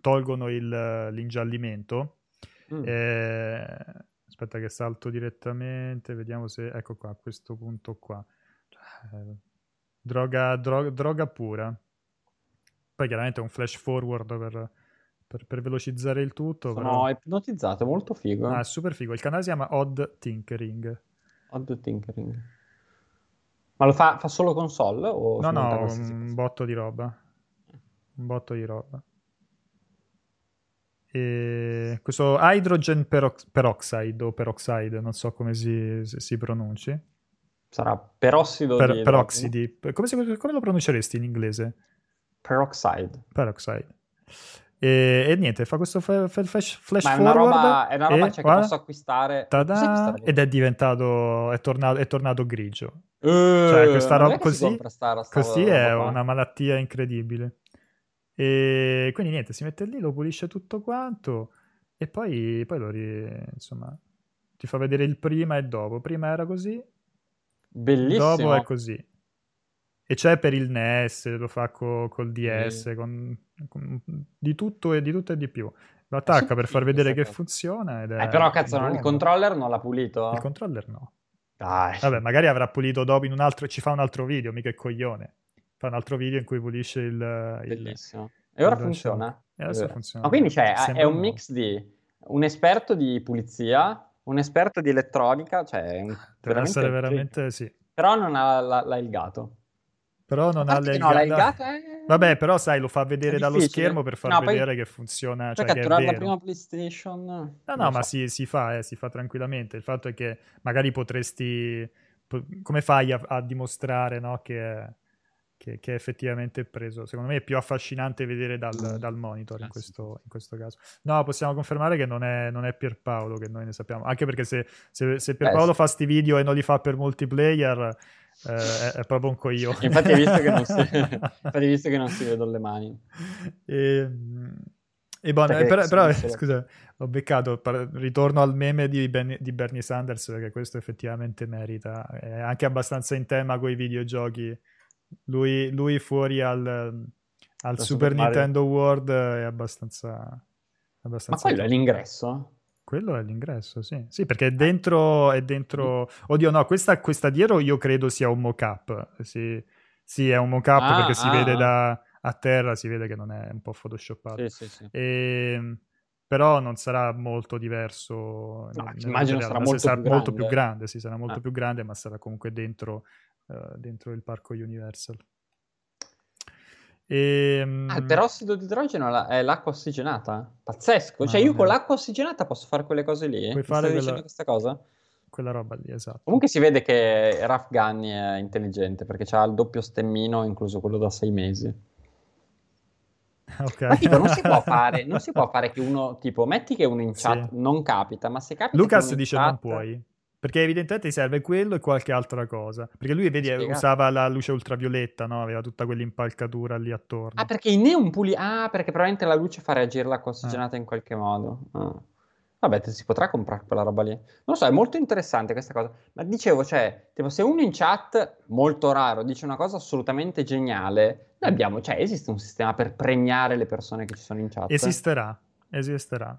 Speaker 1: tolgono il, l'ingiallimento. Mm. Eh, aspetta che salto direttamente, vediamo se... Ecco qua, a questo punto qua. Eh, droga, droga, droga pura. Poi chiaramente è un flash forward per, per, per velocizzare il tutto.
Speaker 2: Sono
Speaker 1: però...
Speaker 2: ipnotizzato, molto figo.
Speaker 1: Ah, è super figo. Il canale si chiama Odd Tinkering.
Speaker 2: Odd Tinkering. Ma lo fa, fa solo console? O
Speaker 1: no, no, un botto di roba. Un botto di roba. E... Questo hydrogen perox- peroxide o peroxide, non so come si, si pronunci.
Speaker 2: Sarà perossido
Speaker 1: per,
Speaker 2: di
Speaker 1: peroxidi. Come, si, come, lo pronunceresti in inglese?
Speaker 2: Peroxide.
Speaker 1: Peroxide. E, e, niente, fa questo flash, flash
Speaker 2: Ma è
Speaker 1: una
Speaker 2: roba, è una roba
Speaker 1: e,
Speaker 2: cioè, che posso acquistare.
Speaker 1: acquistare ed è diventato, è tornato, è tornato grigio.
Speaker 2: Uh,
Speaker 1: cioè, questa roba così,
Speaker 2: sta,
Speaker 1: così è roba. una malattia incredibile. E quindi niente, si mette lì, lo pulisce tutto quanto e poi, poi lo ri, insomma, ti fa vedere il prima e dopo. Prima era così,
Speaker 2: Bellissimo.
Speaker 1: dopo è così. E c'è per il NES, lo fa co, col DS, mm. con, con, di tutto e di tutto e di più. Lo attacca per far vedere che funziona. Ed è
Speaker 2: eh, però cazzo, non, il controller non l'ha pulito?
Speaker 1: Il controller no.
Speaker 2: Dai.
Speaker 1: Vabbè, magari avrà pulito dopo in un altro, ci fa un altro video, mica è coglione. Fa un altro video in cui pulisce il...
Speaker 2: Bellissimo. Il, e ora funziona?
Speaker 1: E adesso funziona.
Speaker 2: Ma quindi c'è, è un mix di un esperto di pulizia, un esperto di elettronica, cioè...
Speaker 1: Deve veramente essere veramente, sì.
Speaker 2: Però non ha la, la, il gato.
Speaker 1: Però non ha
Speaker 2: le... No, l'ha il gatto è...
Speaker 1: Vabbè, però sai, lo fa vedere dallo schermo per far no, vedere poi... che funziona. Cioè,
Speaker 2: catturare
Speaker 1: la
Speaker 2: prima PlayStation.
Speaker 1: No, no, ma si, si, fa, eh, si fa tranquillamente. Il fatto è che magari potresti. Come fai a, a dimostrare no, che, che, che, è effettivamente preso? Secondo me è più affascinante vedere dal, mm. dal monitor in questo, in questo, caso. No, possiamo confermare che non è, non è Pierpaolo che noi ne sappiamo. Anche perché se, se, se Pierpaolo eh, fa sti video e non li fa per multiplayer eh, è, proprio un coglione.
Speaker 2: Infatti hai visto che non si, infatti visto che non si vedono le mani.
Speaker 1: E, e bon, eh, però, però scusa, ho beccato, ritorno al meme di, ben, di, Bernie Sanders perché questo effettivamente merita, è anche abbastanza in tema con i videogiochi. Lui, lui fuori al, al Super, Super Nintendo World è abbastanza... abbastanza
Speaker 2: Ma quello è l'ingresso?
Speaker 1: Quello è l'ingresso, sì. Sì, perché è dentro... È dentro... Oddio, no, questa, questa dietro io credo sia un mock-up. Sì, sì è un mock-up ah, perché si ah, vede da a terra, si vede che non è un po' photoshoppato.
Speaker 2: Sì, sì, sì.
Speaker 1: E, ehm, però non sarà molto diverso.
Speaker 2: No, immagino sarà, molto,
Speaker 1: sarà
Speaker 2: più
Speaker 1: molto, più grande. Sì, sarà molto ah. più grande, ma sarà comunque dentro, uh, dentro il parco Universal.
Speaker 2: E, ehm, ah, il perossido di idrogeno è l'acqua ossigenata? Pazzesco. Cioè, io con l'acqua ossigenata posso fare quelle cose lì?
Speaker 1: Puoi fare
Speaker 2: quella... questa cosa?
Speaker 1: Quella roba lì, esatto.
Speaker 2: Comunque si vede che Raf Gunny è intelligente perché ha il doppio stemmino, incluso quello da sei mesi.
Speaker 1: Okay.
Speaker 2: Ma tipo, non si può fare, non si può fare che uno, tipo, metti che uno in chat sì. non capita, ma se capita
Speaker 1: Lucas dice
Speaker 2: chat...
Speaker 1: non puoi. Perché evidentemente serve quello e qualche altra cosa. Perché lui, vedi, Spiegate. usava la luce ultravioletta, no? Aveva tutta quell'impalcatura lì attorno.
Speaker 2: Ah, perché i neon puli... Ah, perché probabilmente la luce fa reagire l'acqua ossigenata ah. in qualche modo. Ah. Vabbè, si potrà comprare quella roba lì. Non lo so, è molto interessante questa cosa. Ma dicevo, cioè, tipo, se uno in chat, molto raro, dice una cosa assolutamente geniale, noi abbiamo, cioè, esiste un sistema per premiare le persone che ci sono in chat?
Speaker 1: Esisterà, esisterà.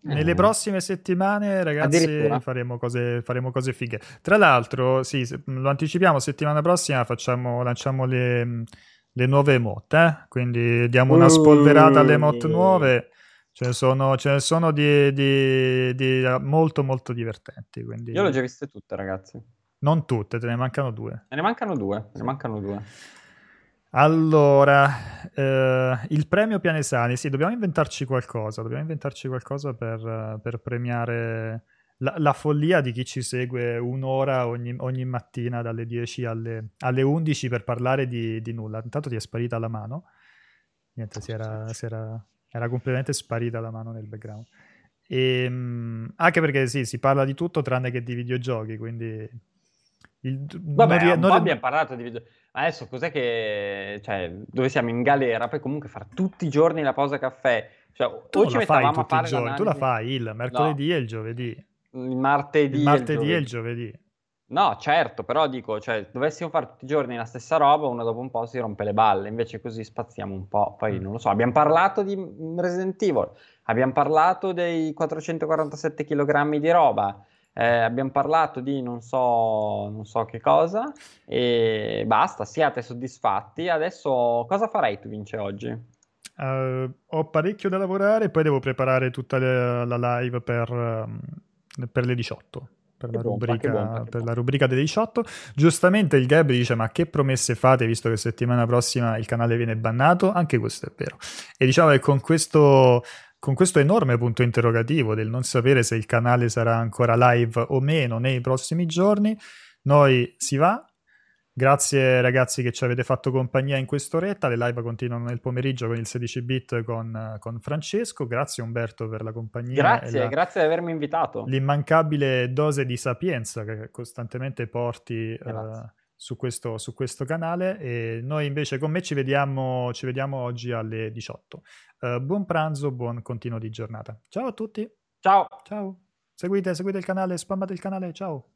Speaker 1: Nelle prossime settimane, ragazzi, faremo cose, faremo cose, fighe. Tra l'altro, sì, lo anticipiamo, settimana prossima facciamo, lanciamo le, le nuove emote, eh? quindi diamo una spolverata alle emote nuove. Ce ne sono, ce ne sono di, di, di, molto molto divertenti. Quindi...
Speaker 2: Io le ho già viste tutte, ragazzi.
Speaker 1: Non tutte, te ne mancano due.
Speaker 2: Ne mancano due, ne mancano due.
Speaker 1: Allora, eh, il premio Pianesani, sì, dobbiamo inventarci qualcosa, dobbiamo inventarci qualcosa per, per premiare la, la, follia di chi ci segue un'ora ogni, ogni mattina dalle 10 alle, alle, 11 per parlare di, di, nulla. Intanto ti è sparita la mano, niente, si era, si era, era completamente sparita la mano nel background. E, ehm, anche perché sì, si parla di tutto tranne che di videogiochi, quindi...
Speaker 2: Il, Vabbè, non, non... abbiamo parlato di videogiochi adesso cos'è che, cioè, dove siamo in galera, poi comunque fare tutti i giorni la pausa caffè, cioè,
Speaker 1: tu ci a fare i giorni, tu la fai il mercoledì no. e il giovedì.
Speaker 2: Il martedì,
Speaker 1: il martedì e il giovedì. E il giovedì.
Speaker 2: No, certo, però dico, cioè, dovessimo fare tutti i giorni la stessa roba, uno dopo un po' si rompe le balle, invece così spaziamo un po'. Poi mm. non lo so, abbiamo parlato di Resident Evil, abbiamo parlato dei 447 kg di roba, eh, abbiamo parlato di non so, non so che cosa e basta, siate soddisfatti. Adesso cosa farai tu, Vince, oggi?
Speaker 1: Uh, ho parecchio da lavorare, poi devo preparare tutta le, la live per, um, per le 18 per, la, bomba, rubrica, bomba, per la, rubrica, delle 18. Giustamente il Gab dice: Ma che promesse fate visto che settimana prossima il canale viene bannato? Anche questo è vero. E diciamo che con questo con questo enorme punto interrogativo del non sapere se il canale sarà ancora live o meno nei prossimi giorni, noi si va. Grazie ragazzi che ci avete fatto compagnia in quest'oretta, le live continuano nel pomeriggio con il 16 bit con, con Francesco, grazie Umberto per la compagnia.
Speaker 2: Grazie,
Speaker 1: la,
Speaker 2: grazie di avermi invitato.
Speaker 1: L'immancabile dose di sapienza che costantemente porti su, questo, su, questo, canale e noi invece con me ci vediamo, ci vediamo oggi alle 18. Uh, eh, buon pranzo, buon continuo di giornata. Ciao a tutti.
Speaker 2: Ciao.
Speaker 1: Ciao. Seguite, seguite il canale, spammate il canale, ciao.